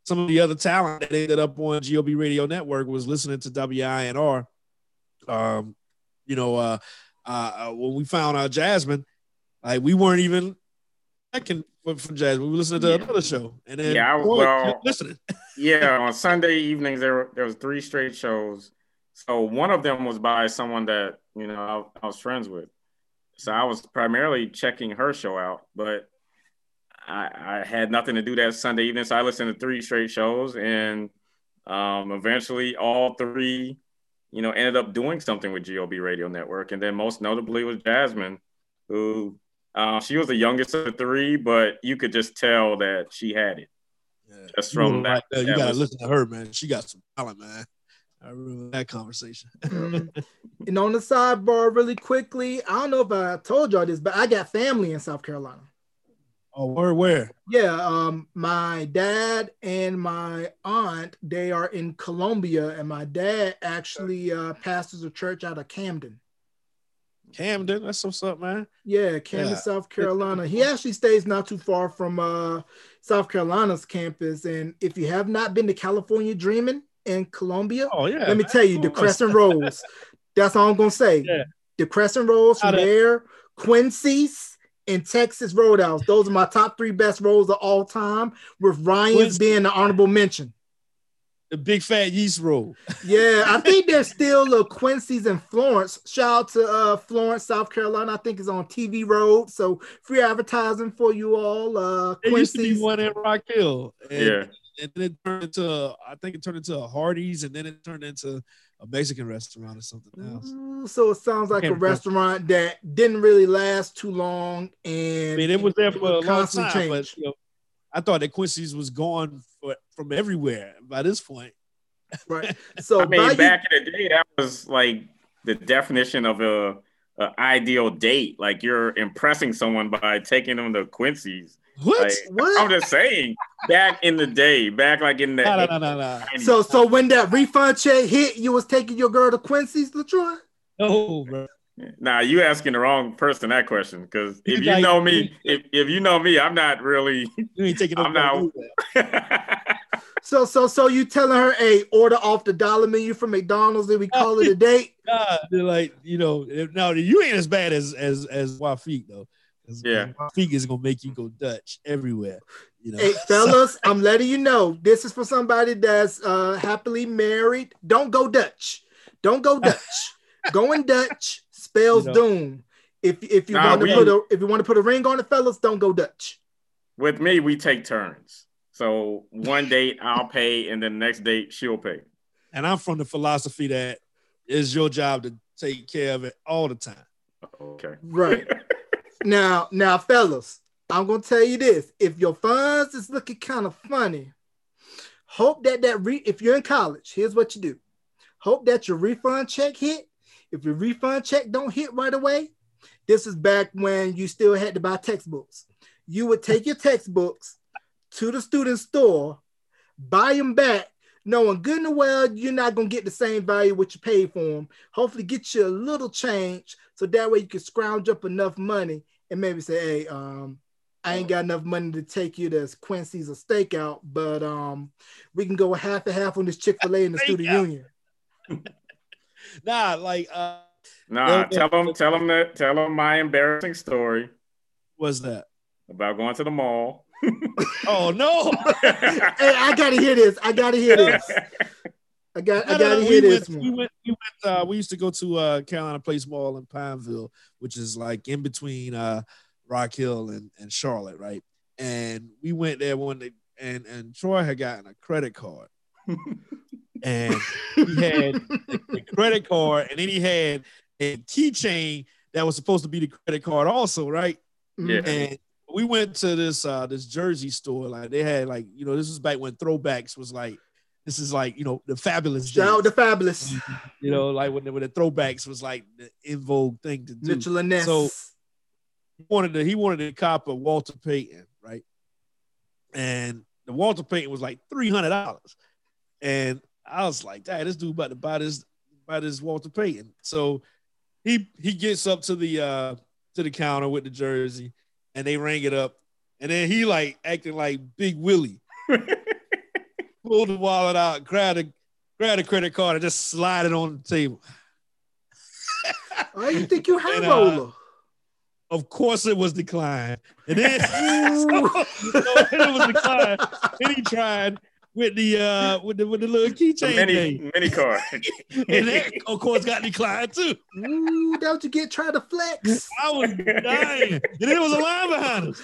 some of the other talent that ended up on GOB Radio Network was listening to WINR. Um, you know, uh, uh, uh, when we found out Jasmine, like we weren't even checking for, for Jasmine. We were listening to yeah. another show, and then yeah, I, well, listening. <laughs> yeah, on Sunday evenings there were, there was three straight shows. So one of them was by someone that you know I, I was friends with. So I was primarily checking her show out, but I, I, had nothing to do that Sunday evening, so I listened to three straight shows, and um, eventually all three, you know, ended up doing something with GOB Radio Network, and then most notably was Jasmine, who uh, she was the youngest of the three, but you could just tell that she had it. Yeah. Just from that, right you gotta was, listen to her, man. She got some talent, man. I remember that conversation. <laughs> And on the sidebar, really quickly, I don't know if I told y'all this, but I got family in South Carolina. Oh, where where? Yeah, um, my dad and my aunt they are in Columbia, and my dad actually uh, pastors a church out of Camden. Camden, that's what's up, man. Yeah, Camden, Yeah. South Carolina. He actually stays not too far from uh, South Carolina's campus. And if you have not been to California Dreaming in Columbia, Oh yeah. let me tell you, the. Crescent Rolls. That's all I'm gonna say. Yeah. The Crescent Rolls from there, Quincy's and Texas Roadhouse. Those are my top three best rolls of all time, with Ryan's being the honorable mention. the big fat yeast roll. Yeah, I think <laughs> there's still a Quincy's in Florence. Shout out to uh, Florence, South Carolina. I think it's on TV Road. So free advertising for you all. Uh, There used to be one in Rock Hill. And, Yeah. and then it turned into I think it turned into a Hardee's and then it turned into a Mexican restaurant or something else. Ooh, So it sounds like a restaurant that didn't really last too long, and I mean, it was there for a long constantly time, but change. you know, I thought that Quincy's was gone for, from everywhere by this point. right. <laughs> So I mean, Bayou- back in the day, that was like the definition of a, a ideal date. Like you're impressing someone by taking them to Quincy's. What? Like, What? I'm just saying, back in the day, back like in the no, no, no, no, no. so so when that refund check hit, you was taking your girl to Quincy's, Latroy. No, bro. Nah, you asking the wrong person that question because if You you know me, if, if you know me, I'm not really. You ain't taking I'm not- <laughs> So so so you telling her, hey, order off the dollar menu from McDonald's and we call it a <laughs> date? Nah, they're like, you know, if- no, you ain't as bad as as as Wafik though. 'Cause Yeah. Wafik is gonna make you go Dutch everywhere. You know, Hey, <laughs> fellas, I'm letting you know this is for somebody that's uh, happily married. Don't go Dutch. Don't go Dutch. <laughs> Going Dutch spells You know. doom. If if you Nah, want to put a if you want to put a ring on it, fellas, don't go Dutch. With me, we take turns. So one <laughs> date I'll pay, and then the next date she'll pay. and I'm from the philosophy that it's your job to take care of it all the time. Okay. Right. Now, now, fellas, I'm gonna tell you this: if your funds is looking kind of funny, hope that that re- if you're in college, here's what you do: hope that your refund check hit. If your refund check don't hit right away, this is back when you still had to buy textbooks. You would take your textbooks to the student store, buy them back, knowing good and well you're not gonna get the same value what you paid for them. Hopefully, get you a little change so that way you can scrounge up enough money and maybe say, "Hey, um, I ain't got enough money to take you to Quincy's or Stakeout, but um, we can go half and half on this Chick Fil A in the student union." <laughs> Nah, like uh Nah, Yeah, tell them, tell them that, tell them my embarrassing story what's that? about going to the mall. Oh no. <laughs> Hey, I gotta hear this. I gotta hear this. I got. No, I gotta no, hear we this went. We went, we went, uh, we used to go to uh, Carolina Place Mall in Pineville, which is like in between uh, Rock Hill and, and Charlotte, right? And we went there one day, and and Troy had gotten a credit card, and he had the, the credit card, and then he had a keychain that was supposed to be the credit card also, right? Yeah. And we went to this uh this jersey store. Like they had like, you know, this was back when throwbacks was like this is like, you know, the fabulous Shout to Fabulous <laughs> you know, like when the, when the throwbacks was like the in vogue thing to do. Mitchell and Ness. So- He wanted to he wanted to cop a Walter Payton, right? And the Walter Payton was like three hundred dollars, and I was like, "Dad, this dude about to buy this buy this Walter Payton." So he he gets up to the uh to the counter with the jersey, and they rang it up, and then he like acting like Big Willie, <laughs> pulled the wallet out, grabbed a grabbed a credit card, and just slide it on the table. oh, you think you <laughs> have And, uh, roller? Of course, it was declined, and then <laughs> Ooh. it was declined. Then he tried with the uh with the with the little keychain mini thing, mini card. <laughs> and that of course got declined too. Ooh, that what you get trying to flex. I was dying, and there was a line behind us.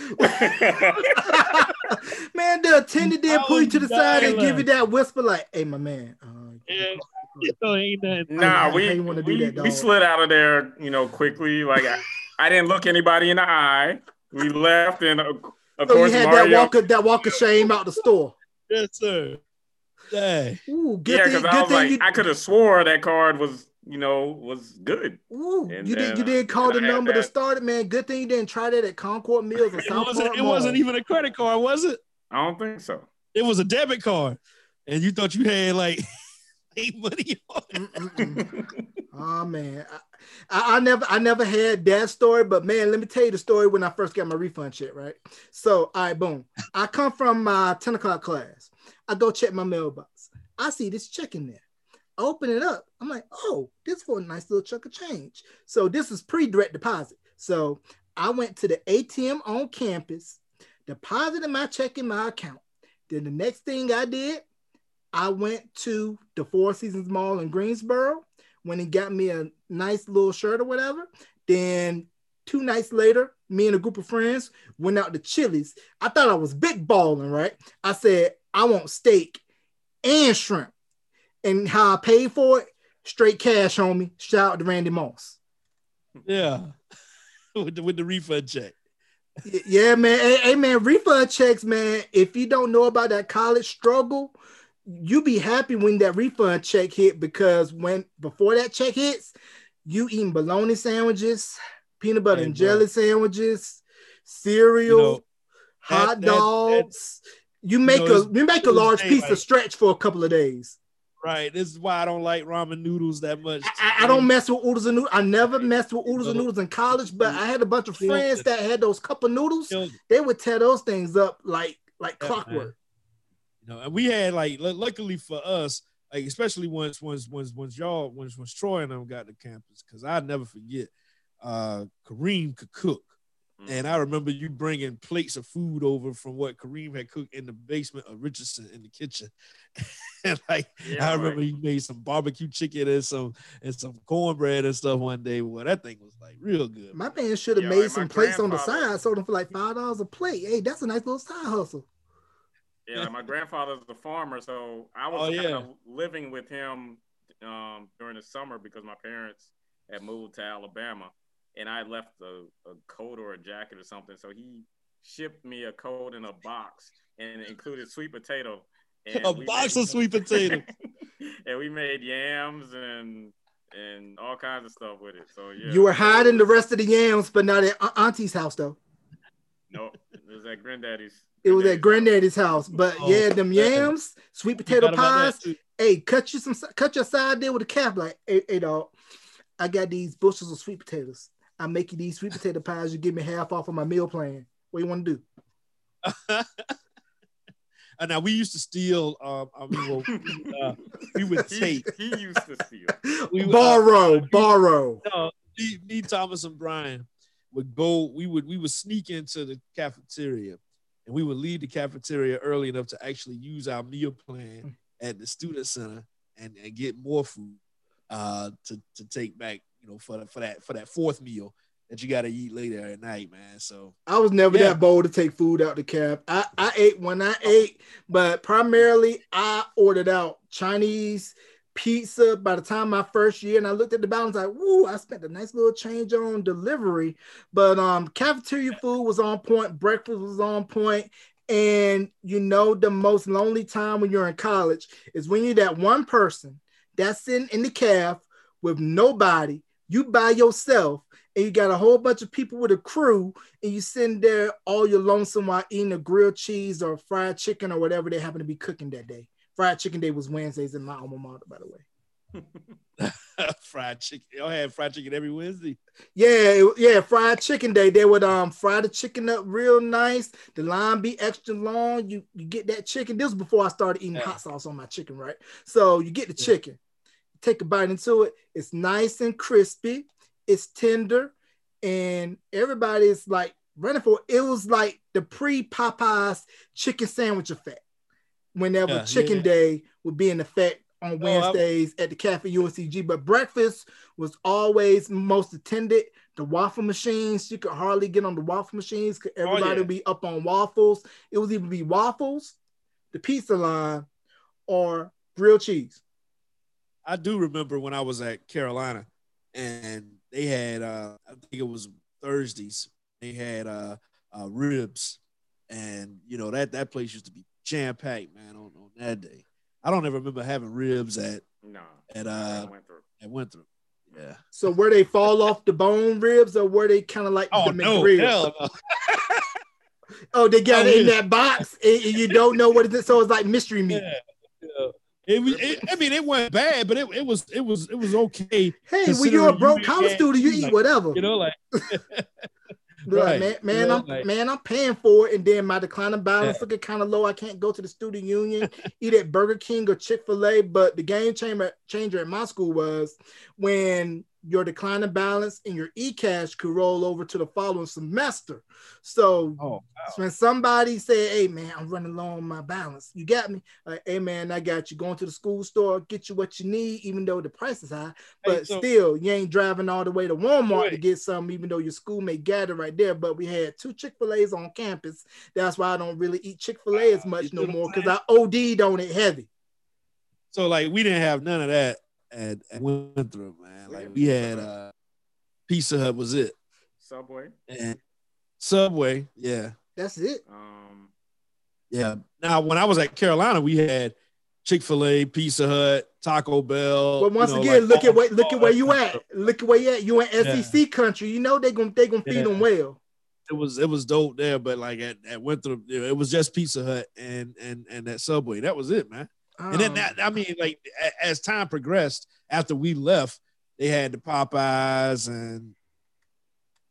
<laughs> man, the attendant did I pull you to the side and dying give you that whisper, like, "Hey, my man." Uh, Yeah. You ain't nothing. nah, we you wanna do we, that, we slid out of there, you know, quickly. Like I, I didn't look anybody in the eye. We left, and uh, of So you course had that Mario. walk of that walk of shame out the store. Yes, sir. Dang. Ooh, good yeah, thing, because I good was thing like, you I could have swore that card was you know, was good. Ooh, and, you did you uh, did call the number to start it, man. Good thing you didn't try that at Concord Mills or it South wasn't, It wasn't even a credit card, was it? I don't think so. It was a debit card, and you thought you had like <laughs> eight money on. oh <laughs> man, I, I, never I never had that story, but man, let me tell you the story when I first got my refund check. Right, so all right, boom. I come from my ten o'clock class. I go check my mailbox. I see this check in there open it up. I'm like, oh, this for a nice little chunk of change. So this is pre-direct deposit. So I went to the ATM on campus, deposited my check in my account. Then the next thing I did, I went to the Four Seasons Mall in Greensboro when he got me a nice little shirt or whatever. Then two nights later, me and a group of friends went out to Chili's. I thought I was big balling, right? I said, I want steak and shrimp and how I paid for it, straight cash on me. Shout out to Randy Moss. Yeah, <laughs> with the with the refund check. yeah, man. Hey, hey, man, refund checks, man. If you don't know about that college struggle, you be happy when that refund check hit because when before that check hits, you eating bologna sandwiches, peanut butter hey, and jelly sandwiches, cereal, you know, hot that, dogs. That, that, you make you know, a you make a large piece like, of stretch for a couple of days. Right. This is why I don't like ramen noodles that much. I, I don't mess with oodles and noodles. I never messed with oodles and noodles in college, but I had a bunch of friends that had those cup of noodles. They would tear those things up like like clockwork. Man. You know, and we had like luckily for us, like especially once once once once y'all once once Troy and them got to campus, because I never forget uh Kareem could cook. Mm-hmm. And I remember you bringing plates of food over from what Kareem had cooked in the basement of Richardson in the kitchen. <laughs> and like yeah, I remember right. you made some barbecue chicken and some and some cornbread and stuff one day. Well, that thing was like real good. My man should have yeah, made right, some plates on the side, sold them for like five dollars a plate. Hey, that's a nice little side hustle. Yeah, like my <laughs> grandfather's a farmer, so I was oh, kind of living with him um, during the summer because my parents had moved to Alabama and I left a, a coat or a jacket or something. So he shipped me a coat in a box and it included sweet potato. a box made, of sweet potato. <laughs> and we made yams and and all kinds of stuff with it. So yeah. You were hiding the rest of the yams, but not at Auntie's house though. No, it was at Granddaddy's. It was at Granddaddy's house, but oh, yeah, them yams, sweet potato pies. Hey, cut you some, cut your side there with a cap. Like, hey, hey, dog, I got these bushels of sweet potatoes. I'm making these sweet potato pies. You give me half off of my meal plan. What you want to do? and <laughs> now we used to steal. Um, I mean, well, we, uh, we would take. <laughs> He, he, used to steal. We borrow, uh, borrow. No, me, me, Thomas, and Brian would go. We would we would sneak into the cafeteria, and we would leave the cafeteria early enough to actually use our meal plan at the student center and, and get more food uh, to to take back you know, for the, for that for that fourth meal that you got to eat later at night, man. So I was never yeah. that bold to take food out the cab. I, I ate when I ate, but primarily I ordered out Chinese pizza by the time my first year and I looked at the balance like woo I spent a nice little change on delivery but um cafeteria food was on point breakfast was on point and you know the most lonely time when you're in college is when you're that one person that's sitting in the cab with nobody you by yourself and you got a whole bunch of people with a crew and you sitting there all your lonesome while eating a grilled cheese or fried chicken or whatever they happen to be cooking that day. Fried chicken day was Wednesdays in my alma mater, by the way. <laughs> fried chicken. Y'all had fried chicken every Wednesday. Yeah, it, yeah, fried chicken day. They would um fry the chicken up real nice. The line be extra long. You you get that chicken. This was before I started eating yeah. hot sauce on my chicken, right? So you get the yeah. chicken take a bite into it. It's nice and crispy. It's tender, and everybody's like running for it. It was like the pre Popeyes chicken sandwich effect. Whenever yeah, Chicken yeah. Day would be in effect on Wednesdays oh, at the Cafe UNCG, but breakfast was always most attended. The waffle machines, you could hardly get on the waffle machines because everybody oh, yeah. would be up on waffles. It was either be waffles, the pizza line, or grilled cheese. I do remember when I was at Carolina and they had uh I think it was Thursdays. They had uh, uh ribs and you know that that place used to be jam packed, man, on, on that day. I don't ever remember having ribs at no at uh at Winthrop. Yeah. So where they fall off the bone ribs, or were they kind of like Oh the no, McRib? hell no. <laughs> Oh, they got Oh, it in yeah. that box, and, and you don't know what it is. So it's like mystery meat. Yeah. Yeah. It was. It, I mean, it wasn't bad, but it, it was. It was. It was okay. Hey, when you're a you broke college got- student, you like, eat whatever. You know, like <laughs> Be like, right. man, man, I'm man, I'm paying for it, and then my declining balance Yeah. looking kind of low. I can't go to the student union, eat at Burger King or Chick Fil A. But the game changer changer at my school was when your declining balance and your e cash could roll over to the following semester. So oh, when somebody say, "Hey man, I'm running low on my balance," you got me. Like, hey man, I got you. Going to the school store, get you what you need, even though the price is high. Hey, But so- still, you ain't driving all the way to Walmart to get some, even though your school may gather right there. But we had two Chick Fil A's on campus. That's why I don't really eat Chick Fil A as much no see what I'm more because I OD'd on it heavy. so like we didn't have none of that at, at Winthrop, man. Like we had uh Pizza Hut was it, Subway. and Subway, yeah, That's it. Um, yeah. Now when I was at Carolina, we had Chick Fil A, Pizza Hut, Taco Bell. But once you know, again, like look at where look at where you at. <laughs> Look at where you at. You in Yeah. SEC country. You know they're gonna they gonna feed Yeah. them well. It was it was dope there, but like at, at Winthrop, it was just Pizza Hut and and and that Subway. That was it, man. And then Um, that, I mean, like as time progressed, after we left, they had the Popeyes, and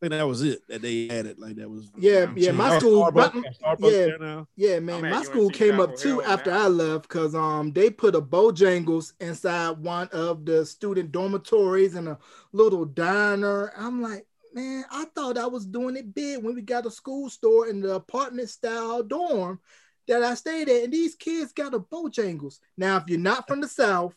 I think that was it that they added. Like that was Yeah, I'm yeah, saying, my Oh, school- Starbucks, my- Starbucks yeah. Yeah, man, I'm at my school came up too Hill after now. I left because um they put a Bojangles inside one of the student dormitories and a little diner. I'm like, man, I thought I was doing it big when we got a school store in the apartment style dorm that I stayed at, and these kids got a Bojangles. Now, if you're not from the South,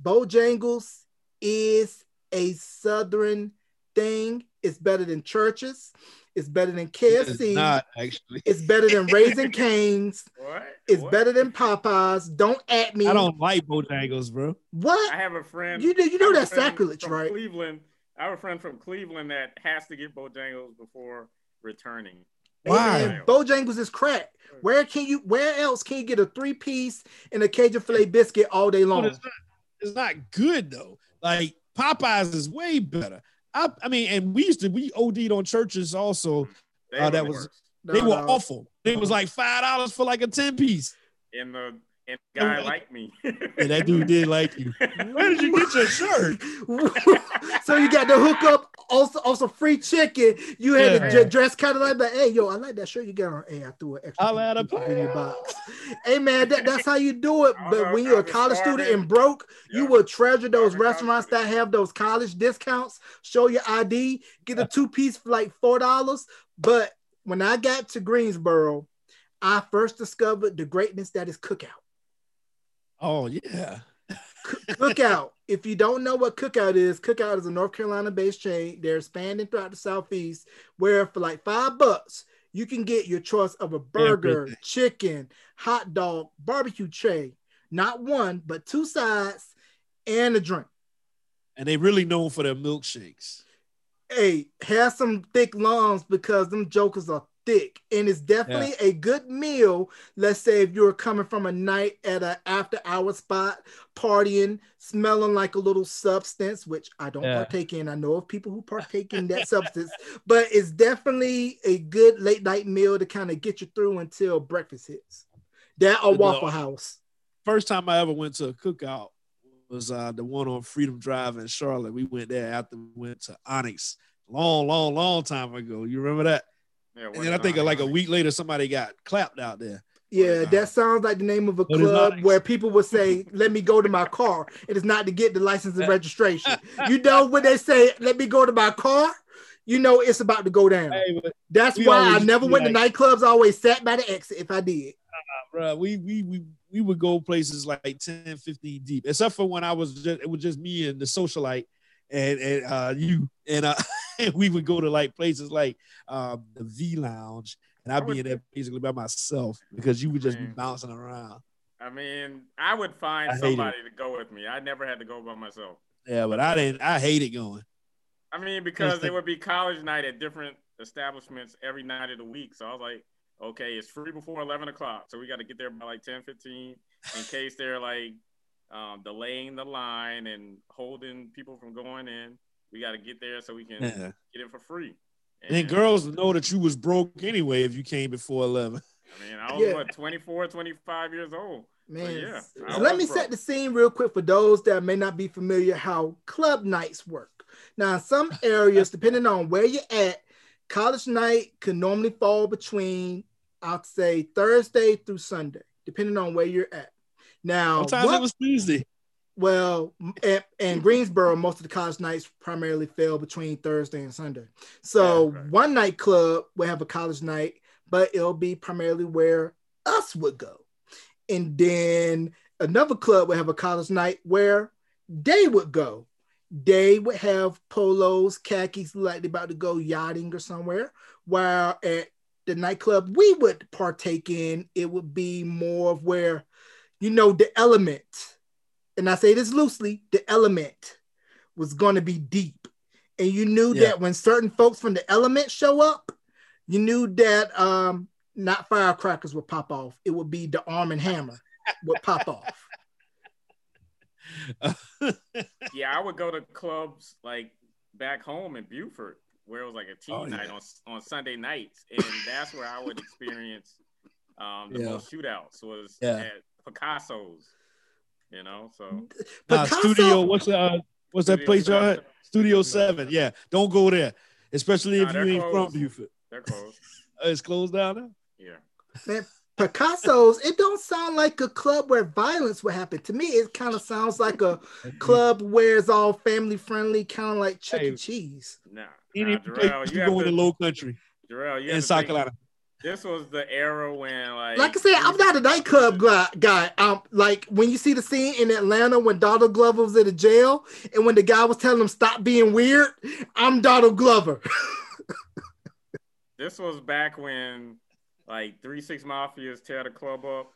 Bojangles is a Southern thing. It's better than Church's. It's better than It's KFC. not actually. It's better than Raising <laughs> Canes. what? It's What? better than Popeyes. Don't at me. I don't like Bojangles, bro. What? I have a friend. You do- you know I have a that's sacrilege, from right? Cleveland. I have a friend from Cleveland that has to get Bojangles before returning. Hey, Why? man, Bojangles is crack. Where can you? Where else can you get a three piece and a Cajun filet biscuit all day long? it's not. It's not good though. Like Popeyes is way better. I, I mean, and we used to we OD'd on Church's also. Mm-hmm. They Oh, that was- No, They were no. awful. It was like five dollars for like a ten piece. and the and the guy Oh, like me. <laughs> And that dude did like you. <laughs> Where did you get your shirt? <laughs> so you got the hookup, also also free chicken. You had Yeah. to dress kind of like, but hey, yo, I like that shirt you got on. Hey, I threw an extra I'll add a piece in your box. hey man, that, that's how you do it. <laughs> But when you're a was college student and broke, you will treasure those Starving restaurants that have those college discounts. Show your ID, get a two piece for like four dollars. But when I got to Greensboro, I first discovered the greatness that is cookout. Oh yeah. Cookout. If you don't know what Cookout is, Cookout is a North Carolina based chain. They're expanding throughout the Southeast, where for like five bucks, you can get your choice of a burger, Everything. chicken, hot dog, barbecue tray. Not one, but two sides and a drink. And they really known for their milkshakes. Hey, have some thick lungs because them jokers are thick. And it's definitely a good meal. Let's say if you're coming from a night at an after hour spot, partying, smelling like a little substance, which I don't Yeah. partake in. I know of people who partake in that <laughs> substance, but it's definitely a good late night meal to kind of get you through until breakfast hits. That or Waffle. House. First time I ever went to a cookout was uh, the one on Freedom Drive in Charlotte. We went there after we went to Onyx. Long, long, long time ago. You remember that? Yeah, And then I think on like a week later, somebody got clapped out there. Yeah, that sounds like the name of a What is club where people would say, "Let me go to my car." It is not to get the license and registration. You know when they say, "Let me go to my car," you know it's about to go down. Hey, That's we why I never be went to like- nightclubs. I always sat by the exit if I did. bro, we we we we would go places like 10, 15 deep, except for when I was just it was just me and the socialite and and uh you and uh and <laughs> <laughs> we would go to like places like um the V Lounge and I'd be in there basically by myself because you would just be bouncing around. I mean, I would find I hate it. somebody to go with me. I never had to go by myself. Yeah, but I didn't I hated going. I mean, because it would be college night at different establishments every night of the week. So I was like, okay, it's free before 11 o'clock. So we got to get there by like 10, 15 in case they're like um, delaying the line and holding people from going in. We got to get there so we can Yeah. get in for free. And then girls know that you was broke anyway if you came before 11. I mean, I was Yeah. what 24, 25 years old. Man, yeah, so let me broke. set the scene real quick for those that may not be familiar how club nights work. Now, in some <laughs> areas, depending on where you're at, college night can normally fall between, I'd say, Thursday through Sunday, depending on where you're at. Now, Sometimes what- it was Tuesday. Well, in, in Greensboro, most of the college nights primarily fell between Thursday and Sunday. So Yeah, right. one night club will have a college night, but it'll be primarily where us would go. And then another club would have a college night where they would go. They would have polos, khakis, likely about to go yachting or somewhere. While at the nightclub we would partake in, it would be more of where, you know, the element and I say this loosely, the element was going to be deep. And you knew Yeah. that when certain folks from the element show up, you knew that um not firecrackers would pop off. It would be the arm and hammer would pop off. <laughs> <laughs> Yeah, I would go to clubs like back home in Beaufort, where it was like a teen Oh, night yeah. on on Sunday nights, and that's where I would experience um, the Yeah. most shootouts was Yeah. at Picasso's. You know, so Nah, Picasso- studio, what's uh what's that place y'all Seven. at? Studio Seven. Yeah. Don't go there. Especially Nah, if you ain't from closed. Beaufort. they're closed. <laughs> Uh, it's closed down there. Yeah. Man, Picasso's, it don't sound like a club where violence would happen. To me, it kind of sounds like a <laughs> club where it's all family friendly, kind of like Chuck E. Hey. Cheese. Nah, Any nah place Jarrell, you you have go in to, the low country Jarrell, you in South Carolina. This was the era when, like, Like I said, I'm not a nightclub guy. guy. Um, like when you see the scene in Atlanta when Donald Glover was in the jail, and when the guy was telling him stop being weird, I'm Donald Glover. This was back when, like, Three Six Mafias tear the club up.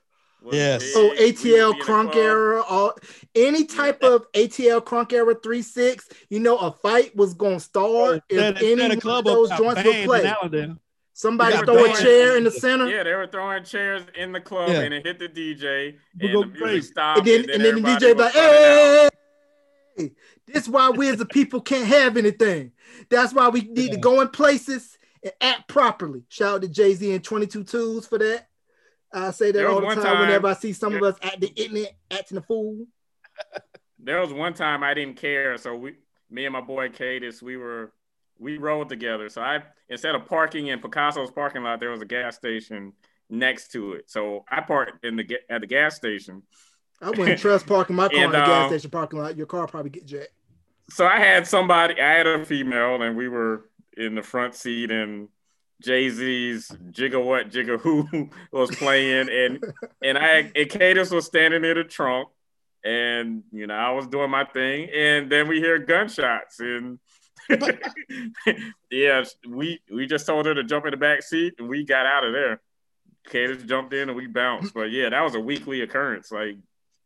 Yes. big. So We would ATL be in the Crunk era, all any type of ATL Crunk era three six, you know, a fight was gonna start if That- any that of club those joints were banned in play. Allendale. Somebody got throw a chair in the center, Yeah, they were throwing chairs in the club Yeah. and it hit the DJ People and go the music crazy. stopped. and then and then the DJ was like, running "Hey, this is why we as the people can't have anything. That's why we need to go in places and act properly." Shout out to Jay Z and Twenty Two Twos for that. I say that all the time, time- whenever I see some of us at the internet acting a fool. There was one time I didn't care, so we, me and my boy Cadis, we were we rode together. So I instead of parking in Picasso's parking lot, there was a gas station next to it. So I parked in the at the gas station. I wouldn't trust parking my <laughs> car in And, the gas um, station parking lot. Your car probably get jacked. So I had somebody, I had a female, and we were in the front seat, and Jay Z's Jigga What Jigga Who <laughs> was playing, and and I and Cadis was standing near the trunk, and you know I was doing my thing, and then we hear gunshots, and <laughs> yeah, we we just told her to jump in the back seat, and we got out of there. Cadis jumped in, and we bounced, but yeah, that was a weekly occurrence, like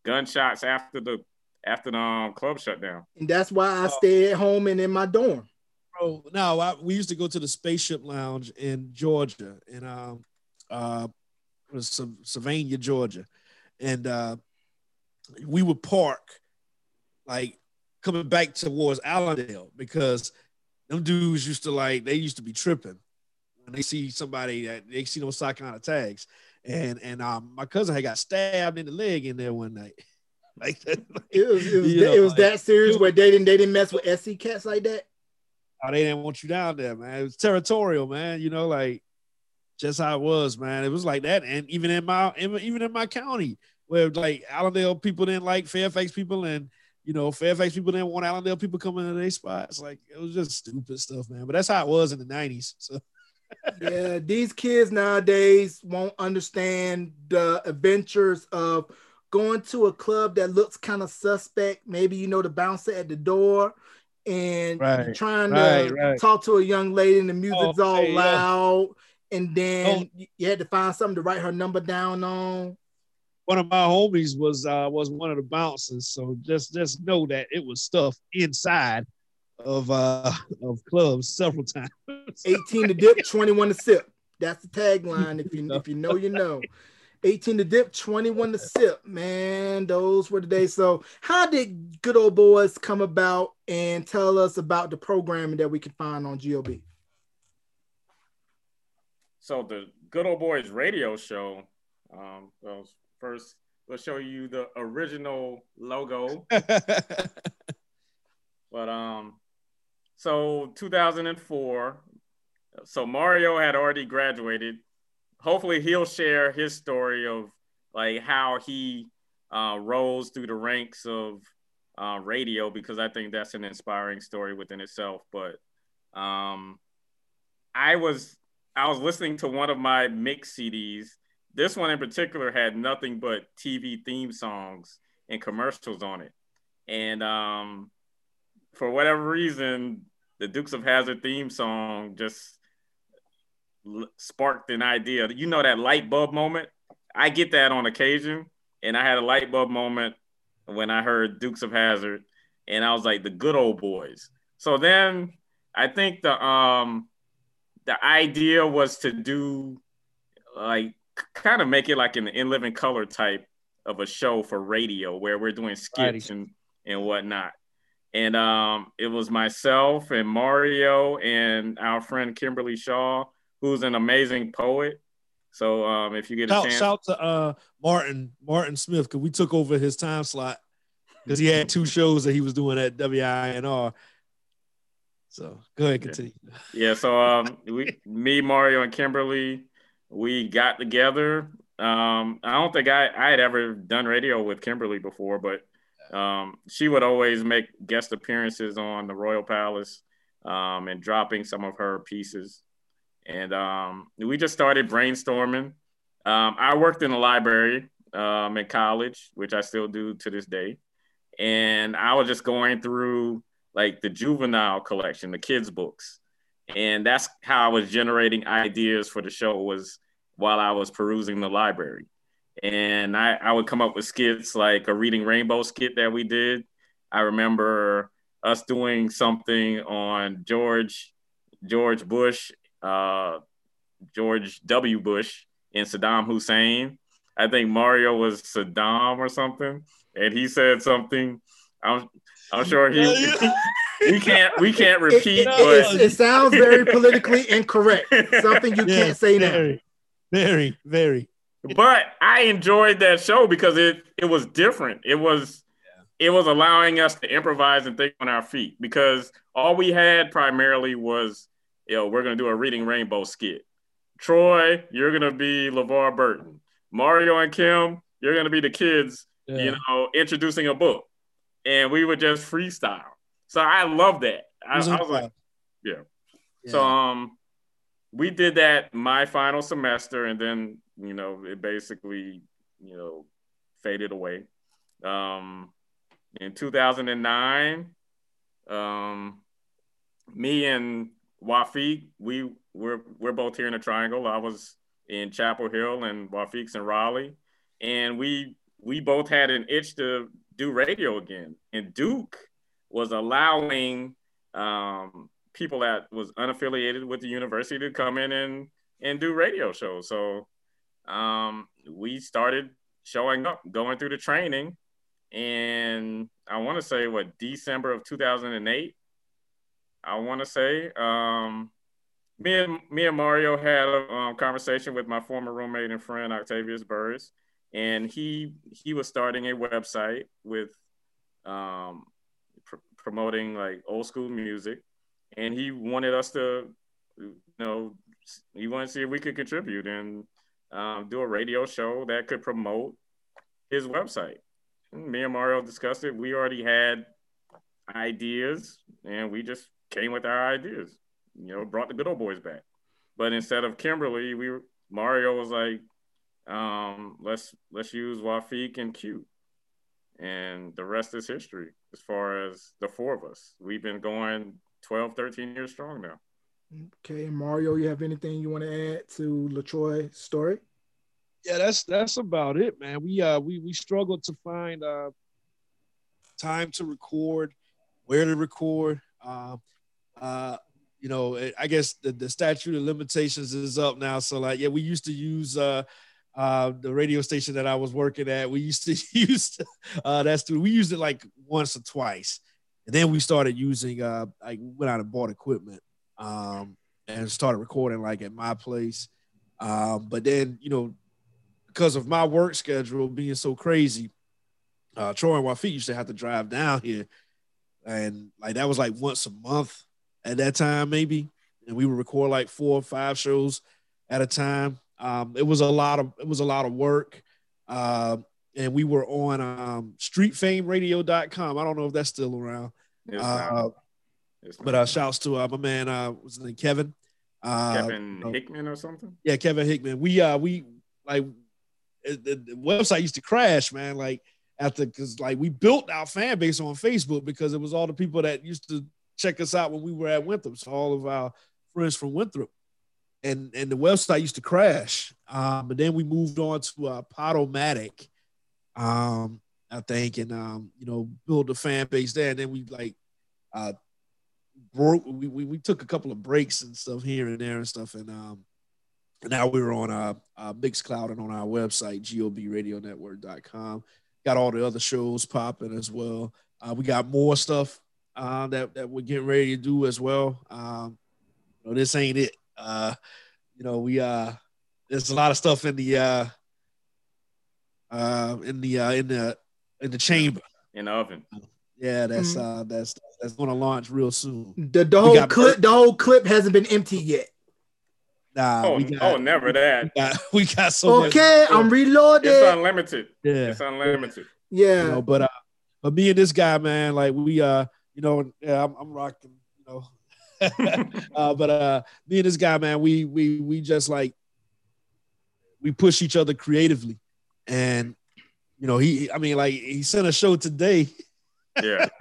gunshots after the after the um, club shut down. And that's why Oh. I stay at home and in my dorm. Bro, no, I, we used to go to the Spaceship Lounge in Georgia, in um, uh, was Sy- Sylvania, Georgia, and uh, we would park like coming back towards Allendale because them dudes used to like they used to be tripping when they see somebody that they see those South Carolina tags, and and um, my cousin had got stabbed in the leg in there one night, <laughs> like that. It was it was, know, it was like, that serious where they didn't they didn't mess with SC cats like that. Oh, they didn't want you down there, man. It was territorial, man. You know, like just how it was, man. It was like that, and even in my even in my county, where like Allendale people didn't like Fairfax people, and you know Fairfax people didn't want Allendale people coming to their spots. Like it was just stupid stuff, man. But that's how it was in the '90s. So <laughs> yeah, these kids nowadays won't understand the adventures of going to a club that looks kind of suspect. Maybe you know the bouncer at the door and Right, trying right, to right. talk to a young lady and the music's Oh, all yeah. loud. And then Oh. you had to find something to write her number down on. One of my homies was uh was one of the bouncers. So just just know that it was stuff inside of uh of clubs several times. <laughs> 18 to dip, 21 to sip. That's the tagline. If you if you know, you know. 18 to dip, 21 to sip. Man, those were the days. So, how did Good Old Boys come about and tell us about the programming that we can find on GOB? So, the Good Old Boys radio show, um, well, first, we'll show you the original logo. <laughs> but, um, so 2004, so Mario had already graduated hopefully he'll share his story of like how he uh, rose through the ranks of uh, radio because I think that's an inspiring story within itself. But um, I was I was listening to one of my mix CDs. This one in particular had nothing but TV theme songs and commercials on it, and um, for whatever reason, the Dukes of Hazard theme song just sparked an idea. You know that light bulb moment. I get that on occasion, and I had a light bulb moment when I heard Dukes of Hazard, and I was like, the good old boys. So then I think the um the idea was to do like kind of make it like an in living color type of a show for radio where we're doing skits and and whatnot. And um, it was myself and Mario and our friend Kimberly Shaw who's an amazing poet. So um, if you get a shout, chance, shout to uh, Martin Martin Smith because we took over his time slot because he had two shows that he was doing at WINR. So go ahead, continue. Yeah, so um, we, me, Mario, and Kimberly, we got together. Um, I don't think I, I had ever done radio with Kimberly before, but um, she would always make guest appearances on the Royal Palace um, and dropping some of her pieces and um, we just started brainstorming. Um, I worked in the library um, in college, which I still do to this day, and I was just going through like the juvenile collection, the kids' books, and that's how I was generating ideas for the show was while I was perusing the library. And I, I would come up with skits like a Reading Rainbow skit that we did. I remember us doing something on George George Bush uh, George W. Bush and Saddam Hussein. I think Mario was Saddam or something, and he said something. I'm I'm sure he <laughs> we can't we can't repeat, it, but it, it, sounds very politically incorrect. Something you <laughs> yeah, can't say very, now. Very, very. But I enjoyed that show because it it was different. It was yeah. it was allowing us to improvise and think on our feet because all we had primarily was you know we're gonna do a reading rainbow skit. Troy, you're gonna be LeVar Burton. Mario and Kim, you're gonna be the kids, yeah. you know, introducing a book. And we would just freestyle. So I love that. I, I was like, yeah. yeah. So um we did that my final semester and then, you know, it basically, you know, faded away. Um in 2009, um, me and Wafiq, we we're we're both here in the Triangle. I was in Chapel Hill and Wafiq's in Raleigh, and we we both had an itch to do radio again. And Duke was allowing um, people that was unaffiliated with the university to come in and and do radio shows. So um, we started showing up, going through the training, and I want to say what December of 2008 I want to say. Um, me and me and Mario had a um, conversation with my former roommate and friend Octavius Burris, and he he was starting a website with um, promoting like old school music, and he wanted us to, you know, he wanted to see if we could contribute and um, do a radio show that could promote his website. Me and Mario discussed it. We already had ideas, and we just came with our ideas. You know, brought the good old boys back. But instead of Kimberly, we Mario was like, um, let's let's use Wafiq and Q. And the rest is history as far as the four of us. We've been going 12, 13 years strong now. Okay, Mario, you have anything you want to add to Latroy's story? Yeah, that's that's about it, man. We uh we we struggled to find uh time to record, where to record. Uh, uh, you know, I guess the, the statute of limitations is up now. So like, yeah, we used to use uh, uh, the radio station that I was working at, we used to <laughs> use uh, that's we used it like once or twice, and then we started using uh, like went out and bought equipment um, and started recording like at my place. Um, but then you know because of my work schedule being so crazy, uh, Troy and Wafiq used to have to drive down here, and like that was like once a month at that time maybe, and we would record like four or five shows at a time. Um, it was a lot of it was a lot of work. Uh, and we were on um, streetfameradio.com. I don't know if that's still around. Uh, but uh, shouts to uh, my man, uh, what's his name, Kevin. Uh, Kevin Hickman or something. Yeah, Kevin Hickman. We uh we like the, the website used to crash, man. Like after because like we built our fan base on Facebook because it was all the people that used to check us out when we were at Winthrop. So all of our friends from Winthrop and and the website used to crash. Um, but then we moved on to uh, Podomatic, um, I think, and um, you know, build a fan base there. And then we like uh, broke. We, we we took a couple of breaks and stuff here and there and stuff, and um, now we're on uh, uh Mixcloud and on our website gobradionetwork.com. Got all the other shows popping as well. Uh, we got more stuff uh, that that we're getting ready to do as well. Um, you know, this ain't it. Uh, you know, we uh, there's a lot of stuff in the uh, uh, in the uh, in the in the chamber in the oven. Yeah, that's mm-hmm. uh, that's that's going to launch real soon. The, the whole clip, the whole clip hasn't been empty yet. Nah, oh, got, oh, never that. We got, <laughs> we got so okay. Much. I'm reloaded. It's unlimited. Yeah, it's unlimited. Yeah, you know, but uh, but me and this guy, man, like we uh, you know, yeah, I'm, I'm rocking, you know, <laughs> uh, but uh, me and this guy, man, we we we just like we push each other creatively, and you know, he, I mean, like he sent a show today. Yeah, <laughs>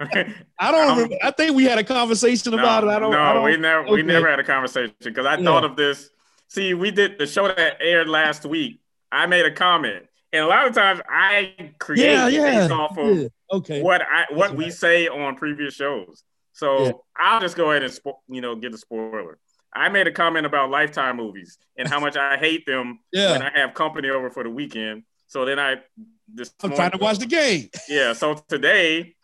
I don't. Remember, I think we had a conversation no, about it. I don't. Know. No, I don't, we never. Okay. We never had a conversation because I yeah. thought of this. See, we did the show that aired last week. I made a comment, and a lot of times I create yeah, yeah, based off of yeah. okay. what I what we say on previous shows. So yeah. I'll just go ahead and spo- you know get the spoiler. I made a comment about Lifetime movies and how much I hate them yeah. when I have company over for the weekend. So then I this I'm trying to watch the game. Yeah. So today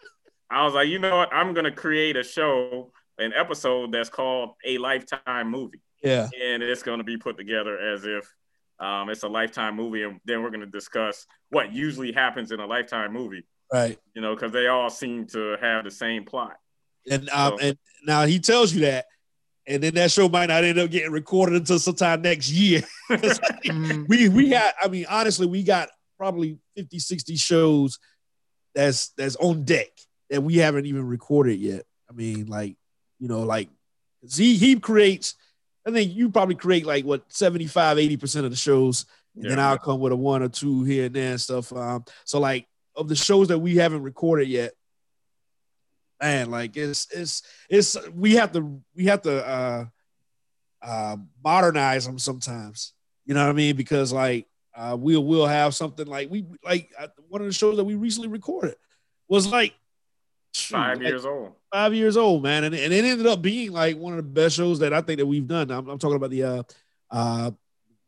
I was like, you know what? I'm gonna create a show, an episode that's called a Lifetime movie. Yeah. And it's gonna be put together as if um, it's a Lifetime movie, and then we're gonna discuss what usually happens in a Lifetime movie. Right. You know, because they all seem to have the same plot. And um, so, and now he tells you that, and then that show might not end up getting recorded until sometime next year. <laughs> Mm-hmm. we we got, I mean, honestly, we got probably 50, 60 shows that's that's on deck that we haven't even recorded yet. I mean, like, you know, like he he creates, I think you probably create like what 75, 80% of the shows, and yeah. then I'll come with a one or two here and there and stuff. Um, so like of the shows that we haven't recorded yet, man, like it's it's it's we have to we have to uh uh modernize them sometimes. You know what I mean? Because like uh we'll we'll have something like we like uh, one of the shows that we recently recorded was like five like, years old. Five years old, man, and, and it ended up being like one of the best shows that I think that we've done. I'm, I'm talking about the uh uh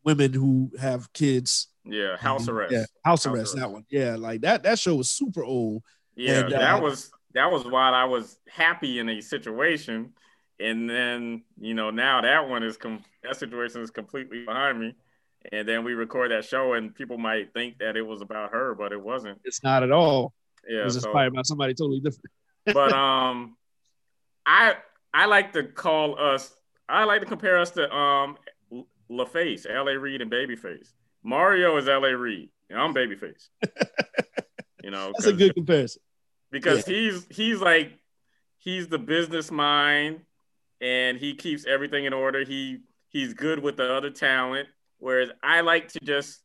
women who have kids. Yeah, house arrest. Yeah, house, house arrest, arrest. That one. Yeah, like that. That show was super old. Yeah, and, that uh, was that was while I was happy in a situation, and then you know now that one is com- that situation is completely behind me, and then we record that show, and people might think that it was about her, but it wasn't. It's not at all. Yeah, it was so, probably about somebody totally different. <laughs> but um, I I like to call us. I like to compare us to um LaFace, L.A. Reid, and Babyface. Mario is L.A. Reid, and I'm Babyface. <laughs> you know, that's a good comparison because yeah. he's he's like he's the business mind and he keeps everything in order. He he's good with the other talent, whereas I like to just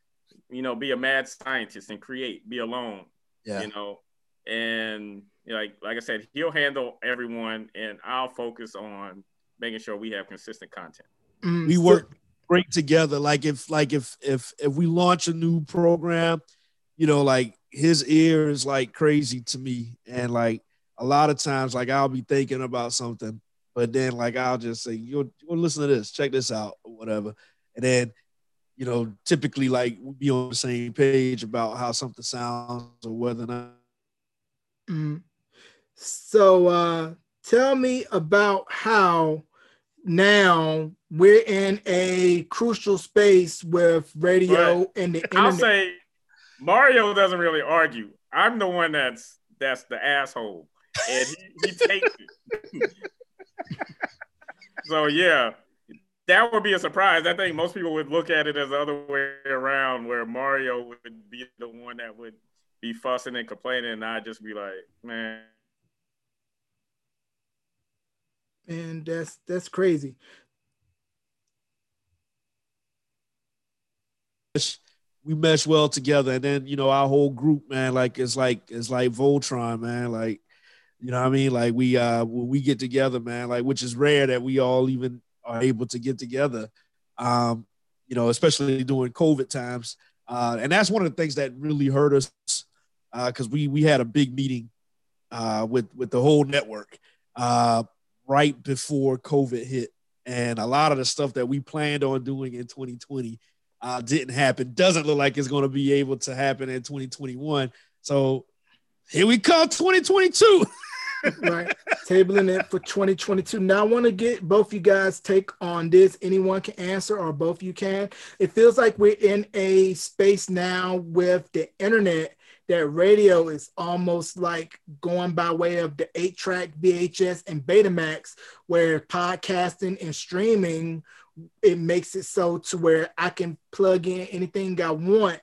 you know be a mad scientist and create, be alone. Yeah. You know, and you know, like like I said, he'll handle everyone, and I'll focus on making sure we have consistent content. Mm, we work great together. Like if like if if if we launch a new program, you know, like his ear is like crazy to me. And like a lot of times, like I'll be thinking about something, but then like I'll just say, you you listen to this, check this out, or whatever. And then you know, typically like we'll be on the same page about how something sounds or whether or not. Mm. So uh, tell me about how now we're in a crucial space with radio right. and the internet. I'll say Mario doesn't really argue. I'm the one that's that's the asshole, and he, he takes it. <laughs> so yeah, that would be a surprise. I think most people would look at it as the other way around, where Mario would be the one that would be fussing and complaining, and I'd just be like, man. And that's that's crazy. We mesh well together, and then you know our whole group, man. Like it's like it's like Voltron, man. Like you know what I mean? Like we uh when we get together, man, like which is rare that we all even are able to get together. Um, you know, especially during COVID times. Uh, and that's one of the things that really hurt us because uh, we we had a big meeting uh, with with the whole network uh, right before COVID hit, and a lot of the stuff that we planned on doing in 2020 uh, didn't happen. Doesn't look like it's going to be able to happen in 2021. So here we come, 2022. <laughs> right. Tabling it for 2022. Now I want to get both you guys take on this. Anyone can answer or both you can. It feels like we're in a space now with the internet that radio is almost like going by way of the eight track VHS and Betamax, where podcasting and streaming it makes it so to where I can plug in anything I want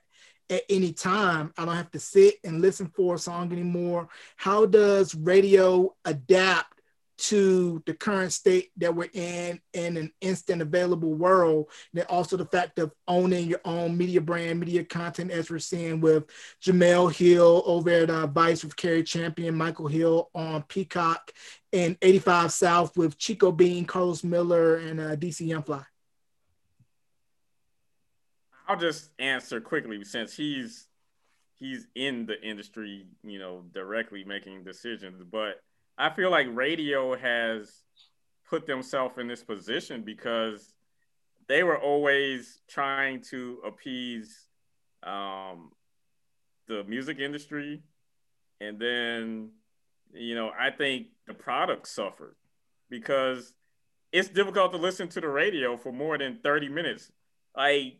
at any time. I don't have to sit and listen for a song anymore. How does radio adapt to the current state that we're in in an instant available world. And also the fact of owning your own media brand, media content, as we're seeing with Jemele Hill over at uh, Vice with Cari Champion, Michael Hill on Peacock, and 85 South with Chico Bean, Carlos Miller, and uh, DC Young Fly. I'll just answer quickly since he's he's in the industry, you know, directly making decisions. But I feel like radio has put themselves in this position because they were always trying to appease um, the music industry, and then you know I think the product suffered because it's difficult to listen to the radio for more than 30 minutes. Like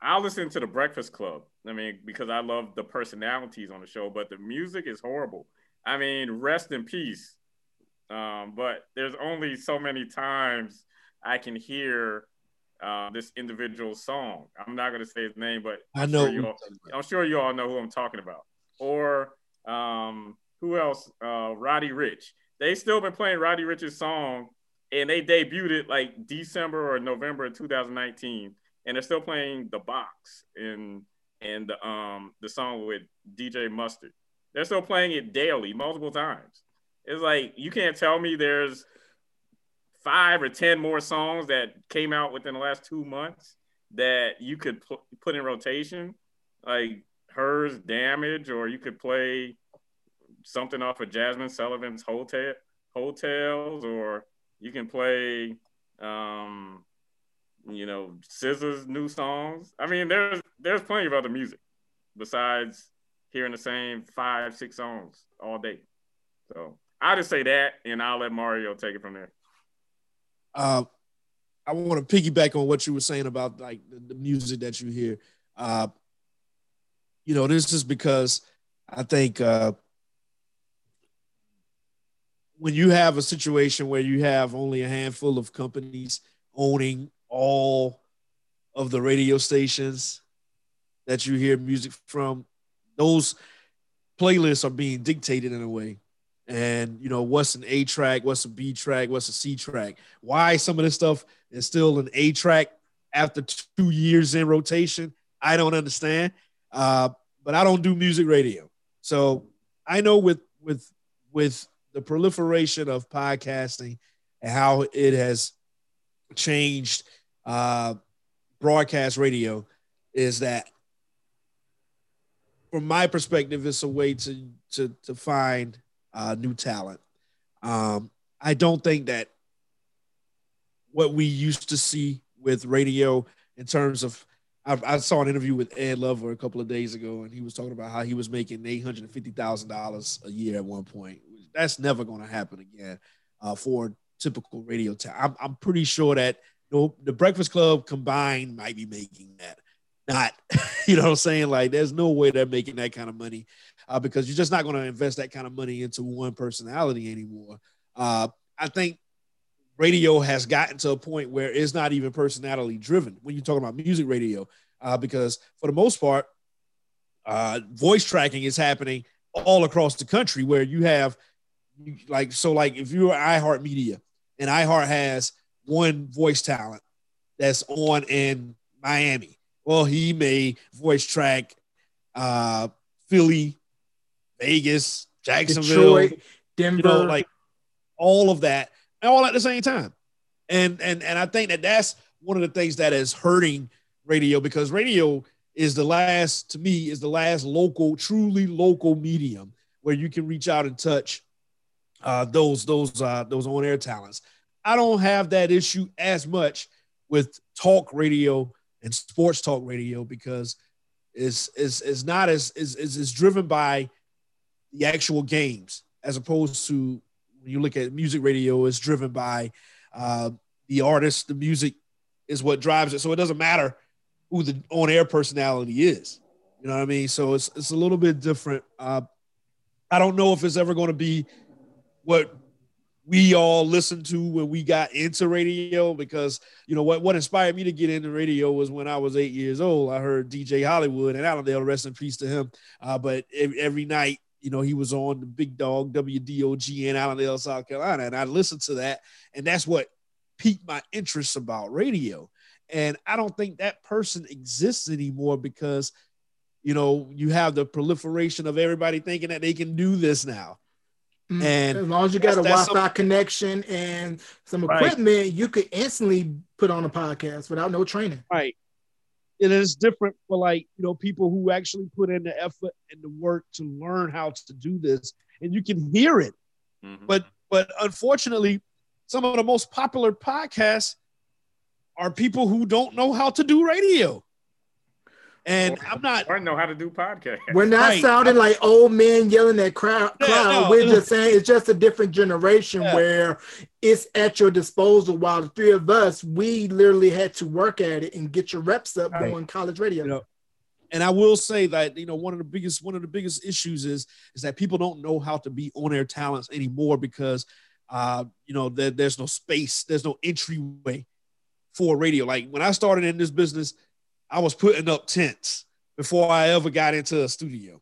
I'll listen to the Breakfast Club. I mean, because I love the personalities on the show, but the music is horrible. I mean, rest in peace. Um, but there's only so many times I can hear uh, this individual song. I'm not going to say his name, but I know. Sure all, I'm sure you all know who I'm talking about. Or um, who else? Uh, Roddy Ricch. They still been playing Roddy Ricch's song, and they debuted it like December or November of 2019 and they're still playing the box in and the um the song with DJ Mustard. They're still playing it daily, multiple times. It's like you can't tell me there's five or ten more songs that came out within the last two months that you could put put in rotation, like hers, damage, or you could play something off of Jazmine Sullivan's Hotel Hotels, or you can play um, you know, SZA's new songs. I mean, there's there's plenty of other music besides hearing the same five, six songs all day. So I'll just say that, and I'll let Mario take it from there. Uh, I want to piggyback on what you were saying about like the, the music that you hear. Uh, you know, this is because I think uh, when you have a situation where you have only a handful of companies owning all of the radio stations that you hear music from, those playlists are being dictated in a way. And you know, what's an A track, what's a B track, what's a C track? Why some of this stuff is still an A track after two years in rotation, I don't understand. Uh, but I don't do music radio. So I know with with with the proliferation of podcasting and how it has changed uh, broadcast radio is that from my perspective it's a way to to to find uh, new talent um, i don't think that what we used to see with radio in terms of I, I, saw an interview with Ed Lover a couple of days ago, and he was talking about how he was making eight hundred and fifty thousand dollars a year at one point. That's never going to happen again uh, for typical radio time. I'm, I'm pretty sure that you know, the Breakfast Club combined might be making that. Not, <laughs> you know what I'm saying? Like, there's no way they're making that kind of money uh, because you're just not going to invest that kind of money into one personality anymore. Uh, I think radio has gotten to a point where it's not even personality driven when you're talking about music radio, uh, because for the most part, uh, voice tracking is happening all across the country where you have like so like if you're iHeartMedia and iHeart has one voice talent that's on in Miami, well, he may voice track uh, Philly, Vegas, Jacksonville, Detroit, Denver, you know, like all of that all at the same time. And and and I think that that's one of the things that is hurting radio because radio is the last to me is the last local truly local medium where you can reach out and touch uh, those those uh, those on air talents. I don't have that issue as much with talk radio and sports talk radio because it's is is not as is is driven by the actual games as opposed to when you look at music radio, it's driven by uh, the artist. The music is what drives it. So it doesn't matter who the on-air personality is. You know what I mean? So it's it's a little bit different. Uh, I don't know if it's ever going to be what we all listened to when we got into radio because you know what what inspired me to get into radio was when I was eight years old. I heard DJ Hollywood and Allendale, rest in peace to him. Uh, but every, night you know, he was on the big dog WDOG in Allendale, South Carolina. And I listened to that, and that's what piqued my interest about radio. And I don't think that person exists anymore because, you know, you have the proliferation of everybody thinking that they can do this now. Mm-hmm. And as long as you got a Wi-Fi some, connection and some equipment, right. you could instantly put on a podcast without no training. Right it is different for like you know people who actually put in the effort and the work to learn how to do this and you can hear it mm-hmm. but but unfortunately some of the most popular podcasts are people who don't know how to do radio and or, I'm not. I know how to do podcasts. We're not right. sounding like old men yelling at crowd. Yeah, No, We're just saying it's just a different generation yeah. where it's at your disposal. While the three of us, we literally had to work at it and get your reps up right. doing college radio. You know, and I will say that you know one of the biggest one of the biggest issues is is that people don't know how to be on air talents anymore because uh, you know there, there's no space, there's no entryway for radio. Like when I started in this business I was putting up tents before I ever got into a studio.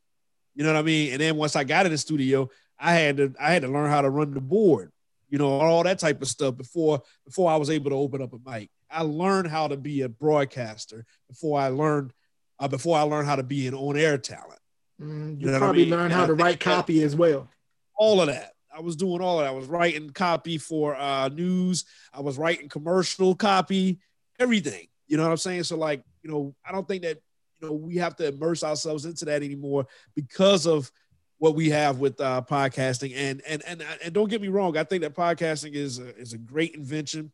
You know what I mean? And then once I got in the studio, I had to I had to learn how to run the board, you know, all that type of stuff before before I was able to open up a mic. I learned how to be a broadcaster before I learned uh, before I learned how to be an on-air talent. Mm, you, you know probably I mean? learned how to write copy as well. All of that. I was doing all of that. I was writing copy for uh, news. I was writing commercial copy, everything. You know what I'm saying? So like you know, I don't think that you know we have to immerse ourselves into that anymore because of what we have with uh, podcasting. And and and and don't get me wrong, I think that podcasting is a, is a great invention.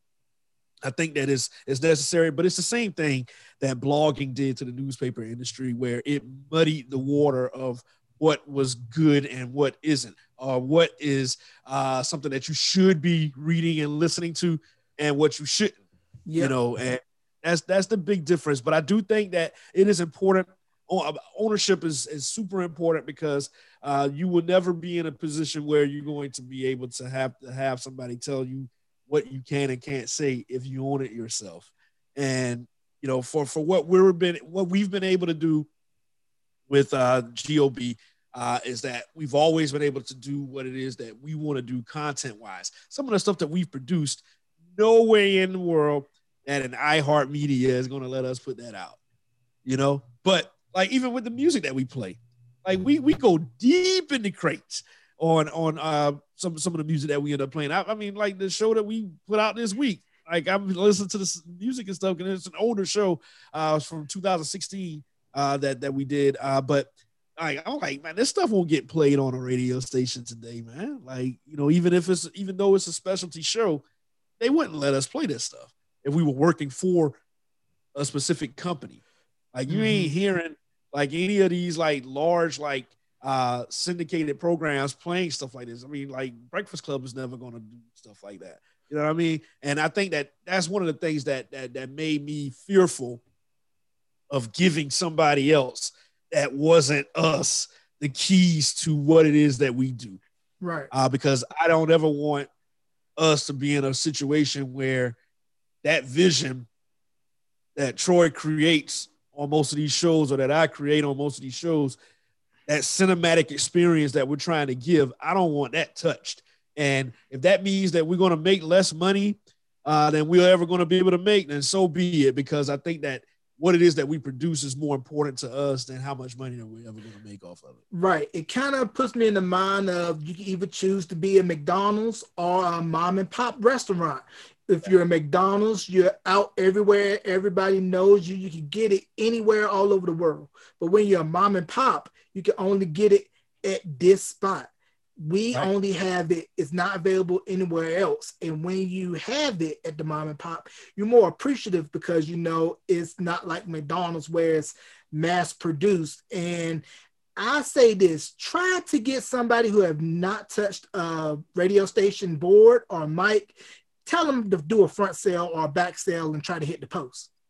I think that is is necessary, but it's the same thing that blogging did to the newspaper industry, where it muddied the water of what was good and what isn't, or what is uh, something that you should be reading and listening to, and what you shouldn't. Yep. You know, and that's that's the big difference. But I do think that it is important. Ownership is is super important because uh, you will never be in a position where you're going to be able to have to have somebody tell you what you can and can't say if you own it yourself. And you know, for for what we've been what we've been able to do with uh, GOB uh, is that we've always been able to do what it is that we want to do content wise. Some of the stuff that we've produced, no way in the world that an iHeartMedia is going to let us put that out, you know. But like even with the music that we play, like we we go deep in the crates on on uh some some of the music that we end up playing. I, I mean, like the show that we put out this week. Like I'm listening to the music and stuff, and it's an older show, uh, from 2016, uh, that that we did. Uh, but like I'm like, man, this stuff won't get played on a radio station today, man. Like, you know, even if it's even though it's a specialty show, they wouldn't let us play this stuff if we were working for a specific company. Like you mm-hmm. ain't hearing like any of these like large like uh syndicated programs playing stuff like this. I mean, like Breakfast Club is never gonna do stuff like that. You know what I mean? And I think that that's one of the things that that that made me fearful of giving somebody else that wasn't us the keys to what it is that we do. Right. Uh, because I don't ever want us to be in a situation where that vision that Troy creates on most of these shows or that I create on most of these shows, that cinematic experience that we're trying to give, I don't want that touched. And if that means that we're going to make less money uh, than we're ever going to be able to make, then so be it. Because I think that what it is that we produce is more important to us than how much money that we're ever going to make off of it. Right. It kind of puts me in the mind of you can either choose to be a McDonald's or a mom and pop restaurant. If you're a McDonald's, you're out everywhere. Everybody knows you. You can get it anywhere all over the world. But when you're a mom and pop, you can only get it at this spot. We right. only have it, it's not available anywhere else. And when you have it at the mom and pop, you're more appreciative because you know it's not like McDonald's where it's mass produced. And I say this try to get somebody who have not touched a radio station board or mic, tell them to do a front sale or a back sale and try to hit the post. <laughs>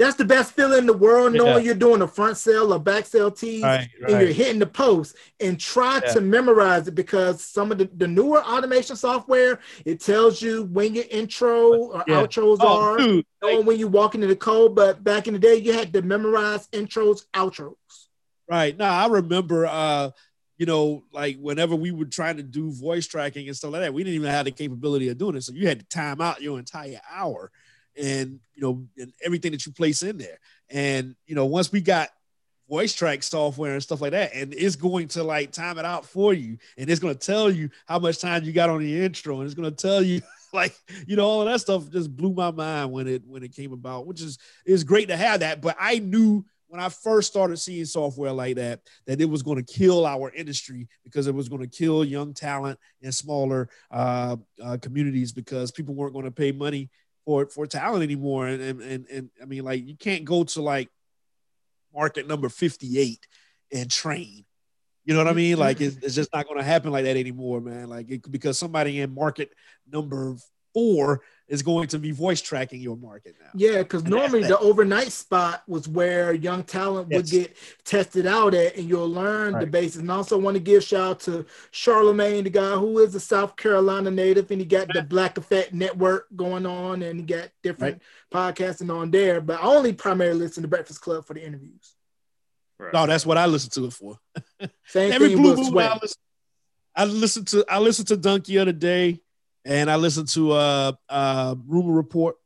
That's the best feeling in the world, knowing yeah. you're doing a front sale or back sale tees right, right. and you're hitting the post and try yeah. to memorize it because some of the, the newer automation software, it tells you when your intro or yeah. outros oh, are, dude. knowing when you walk into the code. But back in the day, you had to memorize intros, outros. Right. Now I remember uh you know, like whenever we were trying to do voice tracking and stuff like that, we didn't even have the capability of doing it. So you had to time out your entire hour and you know and everything that you place in there and you know once we got voice track software and stuff like that and it's going to like time it out for you and it's going to tell you how much time you got on the intro and it's going to tell you <laughs> like you know all that stuff just blew my mind when it when it came about which is is great to have that but i knew when I first started seeing software like that, that it was going to kill our industry because it was going to kill young talent in smaller uh, uh, communities because people weren't going to pay money for for talent anymore. And, and and and I mean, like you can't go to like market number 58 and train. You know what I mean? Like it's, it's just not going to happen like that anymore, man. Like it, because somebody in market number four is going to be voice tracking your market now. Yeah, because normally the overnight spot was where young talent yes. would get tested out at, and you'll learn right. the basics. And I also want to give shout out to Charlemagne, the guy who is a South Carolina native, and he got the Black Effect Network going on, and he got different right. podcasting on there. But I only primarily listen to Breakfast Club for the interviews. Right. No, that's what I listen to it for. <laughs> Same Every thing blue moon I listen, I listen to I listened to Donkey of the day and I listened to uh, uh, Rumor Report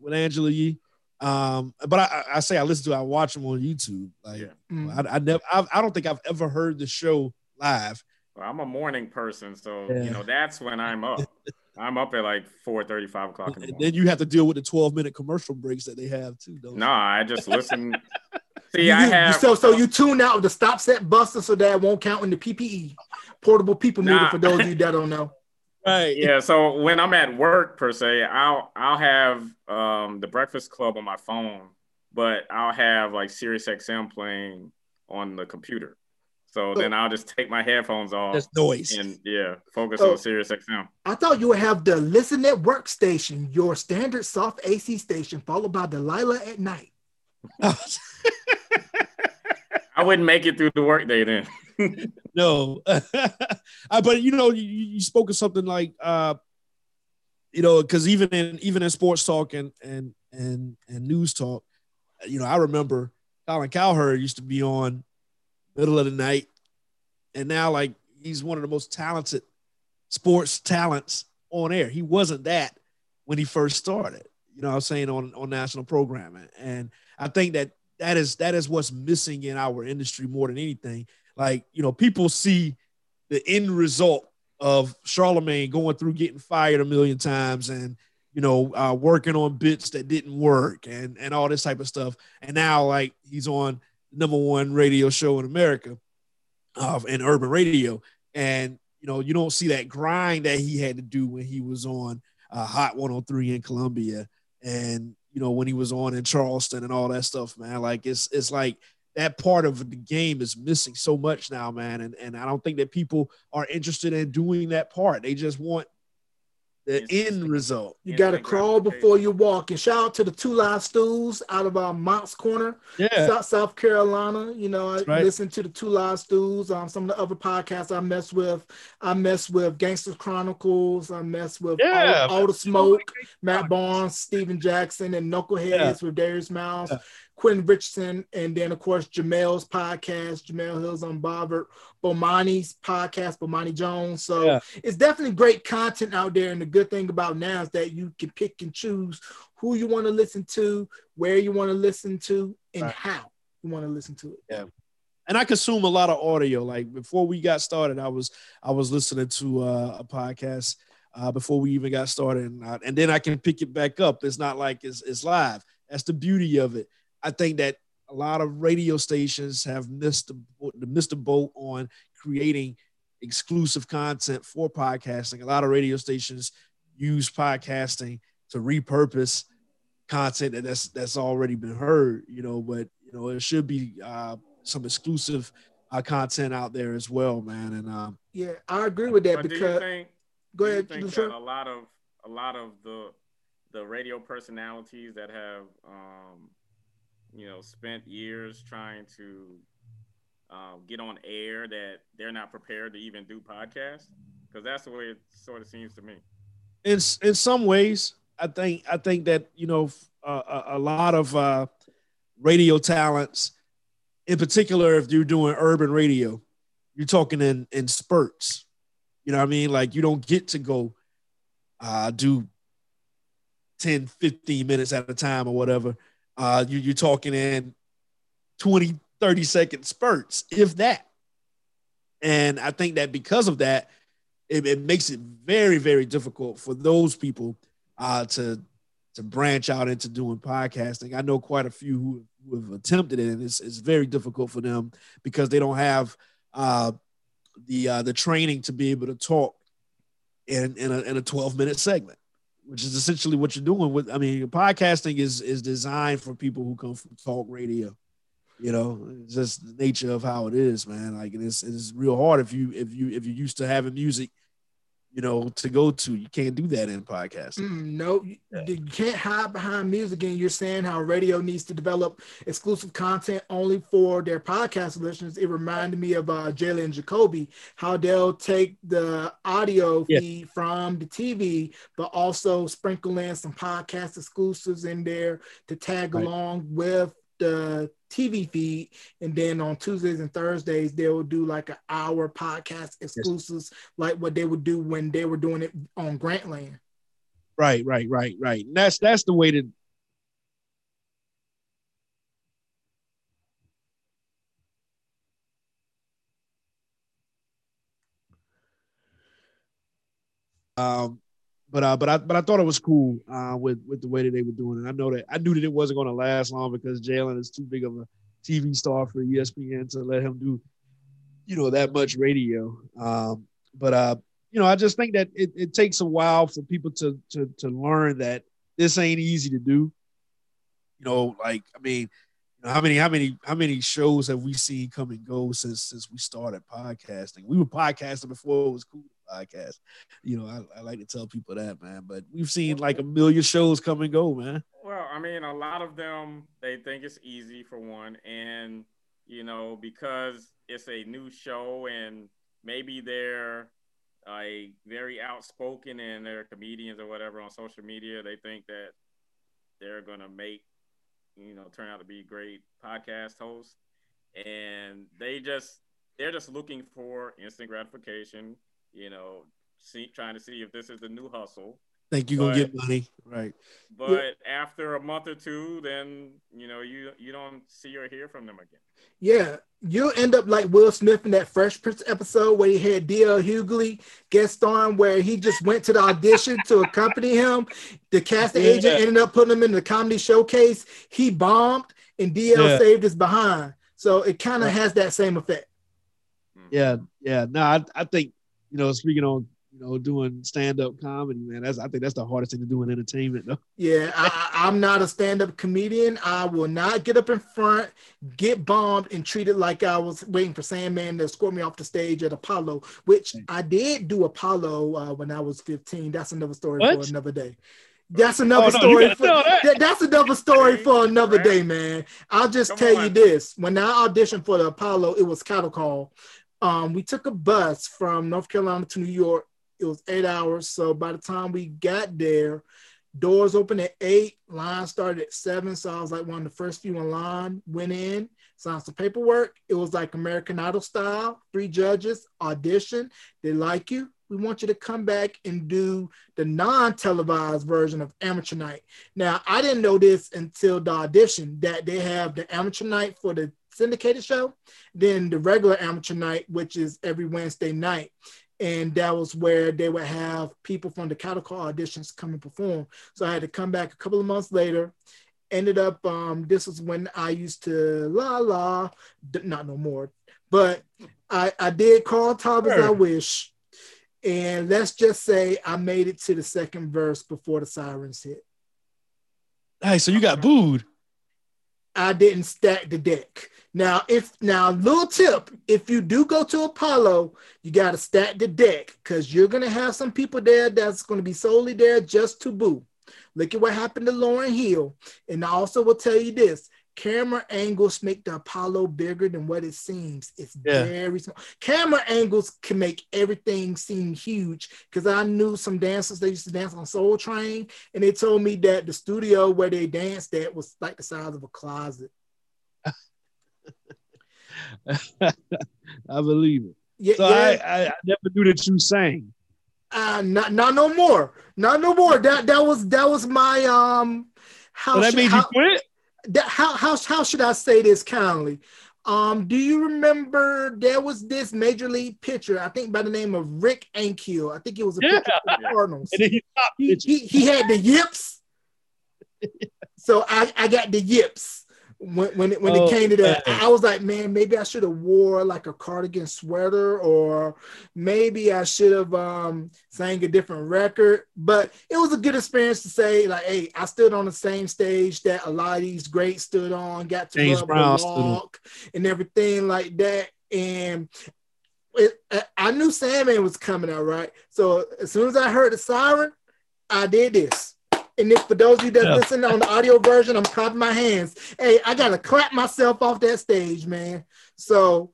with Angela Yee. Um, but I, I say I listen to, I watch them on YouTube. Like yeah. mm. I, I never, I, I, don't think I've ever heard the show live. Well, I'm a morning person, so yeah. you know that's when I'm up. <laughs> I'm up at like 4 35 o'clock. The then you have to deal with the 12 minute commercial breaks that they have too. No, nah, I just listen. <laughs> See, you, I have so so you tune out the stop set buster so that won't count in the PPE portable people nah. meter for those of you that don't know. <laughs> Right. Yeah. So when I'm at work per se, I'll I'll have um, the Breakfast Club on my phone, but I'll have like Sirius XM playing on the computer. So then I'll just take my headphones off. There's noise. And yeah, focus so, on Sirius XM. I thought you would have the Listen at Work station, your standard soft AC station, followed by Delilah at night. <laughs> I wouldn't make it through the workday then. <laughs> no, <laughs> but you know, you, you spoke of something like, uh, you know, because even in even in sports talk and and and and news talk, you know, I remember Colin Cowherd used to be on middle of the night, and now like he's one of the most talented sports talents on air. He wasn't that when he first started. You know, I was saying on on national programming, and I think that that is that is what's missing in our industry more than anything. Like, you know, people see the end result of Charlemagne going through getting fired a million times and you know uh, working on bits that didn't work and and all this type of stuff. And now like he's on number one radio show in America, uh, in urban radio, and you know you don't see that grind that he had to do when he was on uh, Hot 103 in Columbia and you know, when he was on in Charleston and all that stuff, man. Like it's it's like that part of the game is missing so much now, man. And and I don't think that people are interested in doing that part. They just want the end result. You got to crawl before you walk. And shout out to the two live Stews out of uh, Moncks Corner, yeah, South, South Carolina. You know, I right. listen to the two live Stews. Um, some of the other podcasts I mess with. I mess with Gangsters Chronicles. I mess with yeah, all, all the smoke, Matt Barnes, Stephen Jackson, and Knuckleheads yeah. with Darius Miles. Yeah. Quentin Richardson, and then of course Jemele's podcast, Jemele Hills Unbothered, Bomani's podcast, Bomani Jones. So yeah. it's definitely great content out there. And the good thing about now is that you can pick and choose who you want to listen to, where you want to listen to, and right. how you want to listen to it. Yeah. And I consume a lot of audio. Like before we got started, I was I was listening to uh, a podcast uh, before we even got started, and, I, and then I can pick it back up. It's not like it's, it's live. That's the beauty of it. I think that a lot of radio stations have missed the, missed the boat on creating exclusive content for podcasting. A lot of radio stations use podcasting to repurpose content that that's that's already been heard, you know, but you know, it should be uh, some exclusive uh, content out there as well, man. And um, yeah, I agree with that because think, go ahead. a lot of a lot of the the radio personalities that have um, you know, spent years trying to um, get on air that they're not prepared to even do podcasts? Because that's the way it sort of seems to me. In in some ways, I think I think that you know uh, a, a, lot of uh, radio talents, in particular, if you're doing urban radio, you're talking in in spurts. You know what I mean? Like you don't get to go uh, do 10, 15 minutes at a time or whatever. Uh, you, you're talking in 20, 30 second spurts, if that. And I think that because of that, it, it makes it very, very difficult for those people uh, to to branch out into doing podcasting. I know quite a few who, who have attempted it, and it's, it's very difficult for them because they don't have uh, the uh, the training to be able to talk in in a, in a 12 minute segment which is essentially what you're doing with i mean podcasting is is designed for people who come from talk radio you know? It's just the nature of how it is man. Like it's it's real hard if you if you if you're used to having music you know, to go to. You can't do that in podcasting. Mm, no, you, you can't hide behind music. And you're saying how radio needs to develop exclusive content only for their podcast listeners. It reminded me of uh, Jalen Jacoby, how they'll take the audio yeah. feed from the TV, but also sprinkle in some podcast exclusives in there to tag right. along with the TV feed, and then on Tuesdays and Thursdays they will do like an hour podcast exclusives, yes. like what they would do when they were doing it on Grantland. Right, right, right, right. And that's that's the way to. Um, but uh, but I but I thought it was cool uh, with with the way that they were doing it. I know that I knew that it wasn't going to last long because Jalen is too big of a TV star for ESPN to let him do, you know, that much radio. Um, but uh, you know, I just think that it, it takes a while for people to to to learn that this ain't easy to do. You know, like I mean, you know, how many how many how many shows have we seen come and go since since we started podcasting? We were podcasting before it was cool podcast. You know, I, I, like to tell people that, man. But we've seen like a million shows come and go, man. Well, I mean, a lot of them they think it's easy for one, and you know, because it's a new show and maybe they're a very outspoken and they're comedians or whatever on social media, they think that they're gonna make you know turn out to be great podcast hosts, and they just they're just looking for instant gratification you know, see, trying to see if this is the new hustle. Think you're gonna get money, right? But yeah. after a month or two, then you know you you don't see or hear from them again. Yeah, you'll end up like Will Smith in that Fresh Prince episode where he had D.L. Hughley guest on, where he just went to the audition to accompany him. The casting yeah. agent ended up putting him in the comedy showcase. He bombed, and D.L. Yeah. saved his behind. So it kind of right. has that same effect. Yeah, yeah. No, I, I think you know, speaking on you know, doing stand up comedy, man. That's I think that's the hardest thing to do in entertainment, though. <laughs> Yeah, I, am not a stand up comedian. I will not get up in front, get bombed, and treated like I was waiting for Sandman to escort me off the stage at Apollo, which I did do Apollo uh, when I was 15. That's another story what? for another day. That's another oh, no, story. For, that. that's another story for another day, man. I'll just Come tell on. you this: when I auditioned for the Apollo, it was cattle call. Um, we took a bus from North Carolina to New York it was eight hours. So by the time we got there, doors opened at eight, line started at seven. So I was like one of the first few in line, went in, signed some paperwork. It was like American Idol style, three judges, audition. They like you. We want you to come back and do the non-televised version of Amateur Night. Now, I didn't know this until the audition that they have the Amateur Night for the syndicated show, then the regular Amateur Night, which is every Wednesday night and that was where they would have people from the cattle call auditions come and perform. So I had to come back a couple of months later. Ended up, um, this was when I used to la la, not no more, but I, I did call Tom as I wish. And let's just say I made it to the second verse before the sirens hit. Hey, so you got booed. I didn't stack the deck. Now, if now little tip, if you do go to Apollo, you got to stack the deck because you're gonna have some people there that's gonna be solely there just to boo. Look at what happened to Lauryn Hill. And I also will tell you this: camera angles make the Apollo bigger than what it seems. It's yeah. very small. Camera angles can make everything seem huge because I knew some dancers they used to dance on Soul Train, and they told me that the studio where they danced at was like the size of a closet. <laughs> I believe it. Yeah, so yeah. I, I, I never knew that you sang. Uh, not, not no more. Not no more. That that was that was my um. How so that means you quit that how how how should I say this kindly? Um, do you remember there was this major league pitcher, I think by the name of Rick Ankiel. I think it was a yeah. pitcher for the Cardinals. he, he, he, he had the yips. so I, I got the yips when when it, when oh, it came to that, man. I was like, man, maybe I should have wore like a cardigan sweater, or maybe I should have um sang a different record. But it was a good experience to say, like, hey, I stood on the same stage that a lot of these greats stood on, got to James Brown walk and everything like that, and. It, I knew Sandman was coming out, right? So as soon as I heard the siren, I did this. And if for those of you that yeah. listen on the audio version, I'm clapping my hands. Hey, I gotta clap myself off that stage, man. So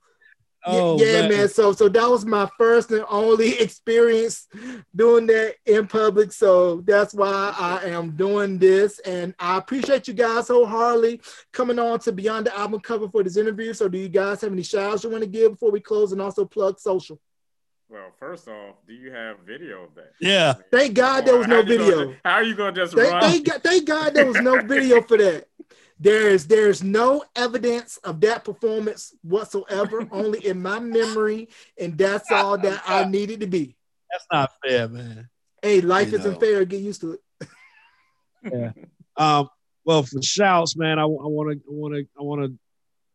oh, yeah, man. man. So so that was my first and only <laughs> experience doing that in public. So that's why I am doing this. And I appreciate you guys so wholeheartedly coming on to Beyond the Album cover for this interview. So do you guys have any shout outs you want to give before we close and also plug social? Well, first off, do you have video of that? Yeah. Thank God there was no video. how are you gonna just thank, run? Thank, thank God there was no <laughs> video for that. There's there's no evidence of that performance whatsoever, only in my memory, and that's all that I needed to be. That's not fair, man. Hey, life you isn't know. fair. Get used to it. yeah. Um. Well, for shouts, man, I want to, I want to, I want to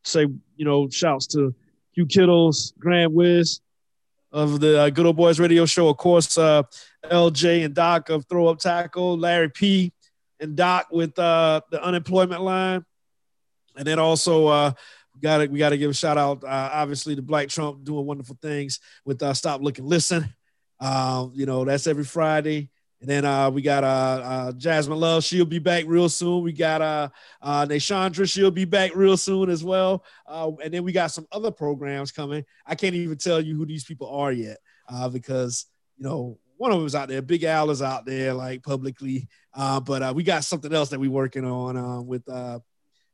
say, you know, shouts to Hugh Kittles, Grant Wiz, of the uh, Good Old Boys Radio Show. Of course, uh, LJ and Doc of Throw Up Tackle, Larry P and Doc with uh, the unemployment line, and then also uh, we got to we got to give a shout out, uh, obviously, to Black Trump doing wonderful things with uh, Stop Look and Listen. Uh, you know, that's every Friday. And then uh, we got uh, uh, Jasmine Love. She'll be back real soon. We got uh, uh, Nashandra. She'll be back real soon as well. Uh, and then we got some other programs coming. I can't even tell you who these people are yet uh, because, you know, one of them is out there. Big Al is out there, like publicly. Uh, but uh, we got something else that we're working on uh, with uh,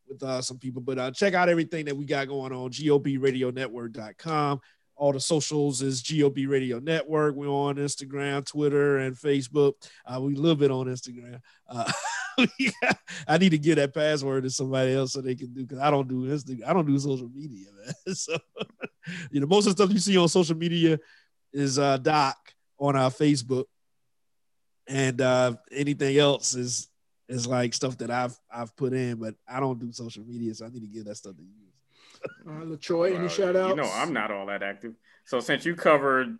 with uh, some people. But uh, check out everything that we got going on. GOBRadioNetwork.com all the socials is GOB Radio Network. We're on Instagram, Twitter, and Facebook. Uh, we a little bit on Instagram. Uh, <laughs> I need to get that password to somebody else so they can do because I don't do Instagram. I don't do social media, <laughs> man. so you know, most of the stuff you see on social media is uh, Doc on our Facebook, and uh, anything else is is like stuff that I've I've put in, but I don't do social media, so I need to give that stuff to you. Uh, Latroy, any shout outs? You know, I'm not all that active. So since you covered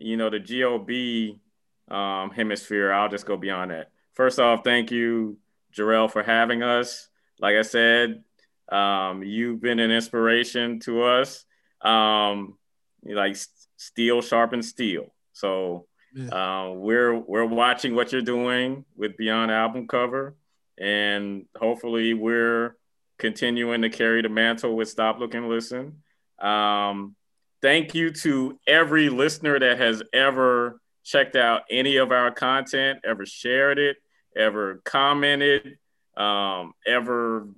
you know, the GOB um, hemisphere, I'll just go beyond that. First off, thank you, Jarrell, for having us. Like I said, um, you've been an inspiration to us. Um, like steel sharpens steel. So yeah. uh, we're we're watching what you're doing with Beyond Album Cover, and hopefully we're continuing to carry the mantle with Stop Look and Listen. Um, thank you to every listener that has ever checked out any of our content, ever shared it, ever commented, um, ever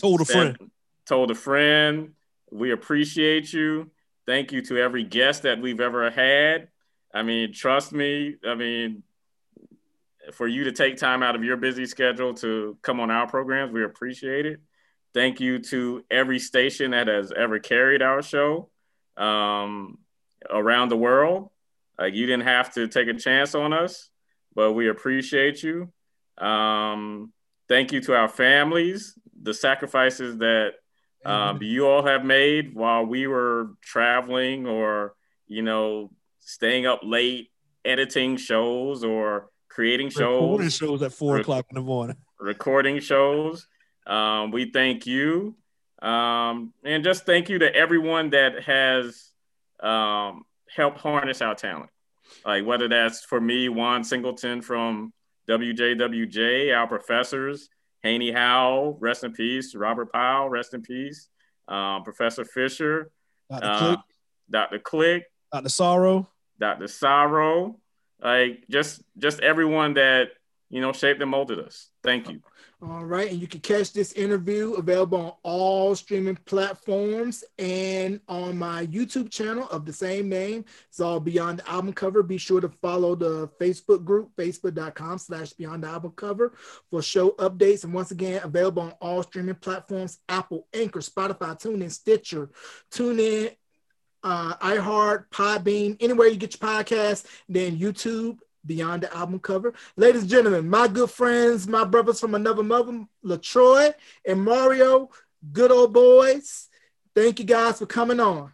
told a friend. Told a friend. We appreciate you. Thank you to every guest that we've ever had. I mean, trust me. I mean, for you to take time out of your busy schedule to come on our programs, we appreciate it. Thank you to every station that has ever carried our show um, around the world. Like you didn't have to take a chance on us, but we appreciate you. Um, thank you to our families, the sacrifices that um, you all have made while we were traveling or, you know, staying up late, editing shows or creating shows. Recording shows at four o'clock in the morning. Recording shows. Um, we thank you. Um, and just thank you to everyone that has um, helped harness our talent. Like whether that's for me, Juan Singleton from WJWJ, our professors, Haney Howell, rest in peace, Robert Powell, rest in peace, um, Professor Fisher, Dr. Uh, Click, Dr. Click, Dr. Sorrow, Dr. Sorrow, like just just everyone that you know shaped and molded us. Thank you. All right. And you can catch this interview available on all streaming platforms and on my YouTube channel of the same name. It's all Beyond the Album Cover. Be sure to follow the Facebook group, facebook.com slash Beyond the Album Cover for show updates. And once again, available on all streaming platforms, Apple, Anchor, Spotify, TuneIn, Stitcher, TuneIn, uh, iHeart, Podbean, anywhere you get your podcast, then YouTube Beyond the album cover. Ladies and gentlemen, my good friends, my brothers from another mother, LaTroy and Mario, good old boys. Thank you guys for coming on.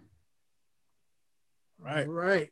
Right. Right.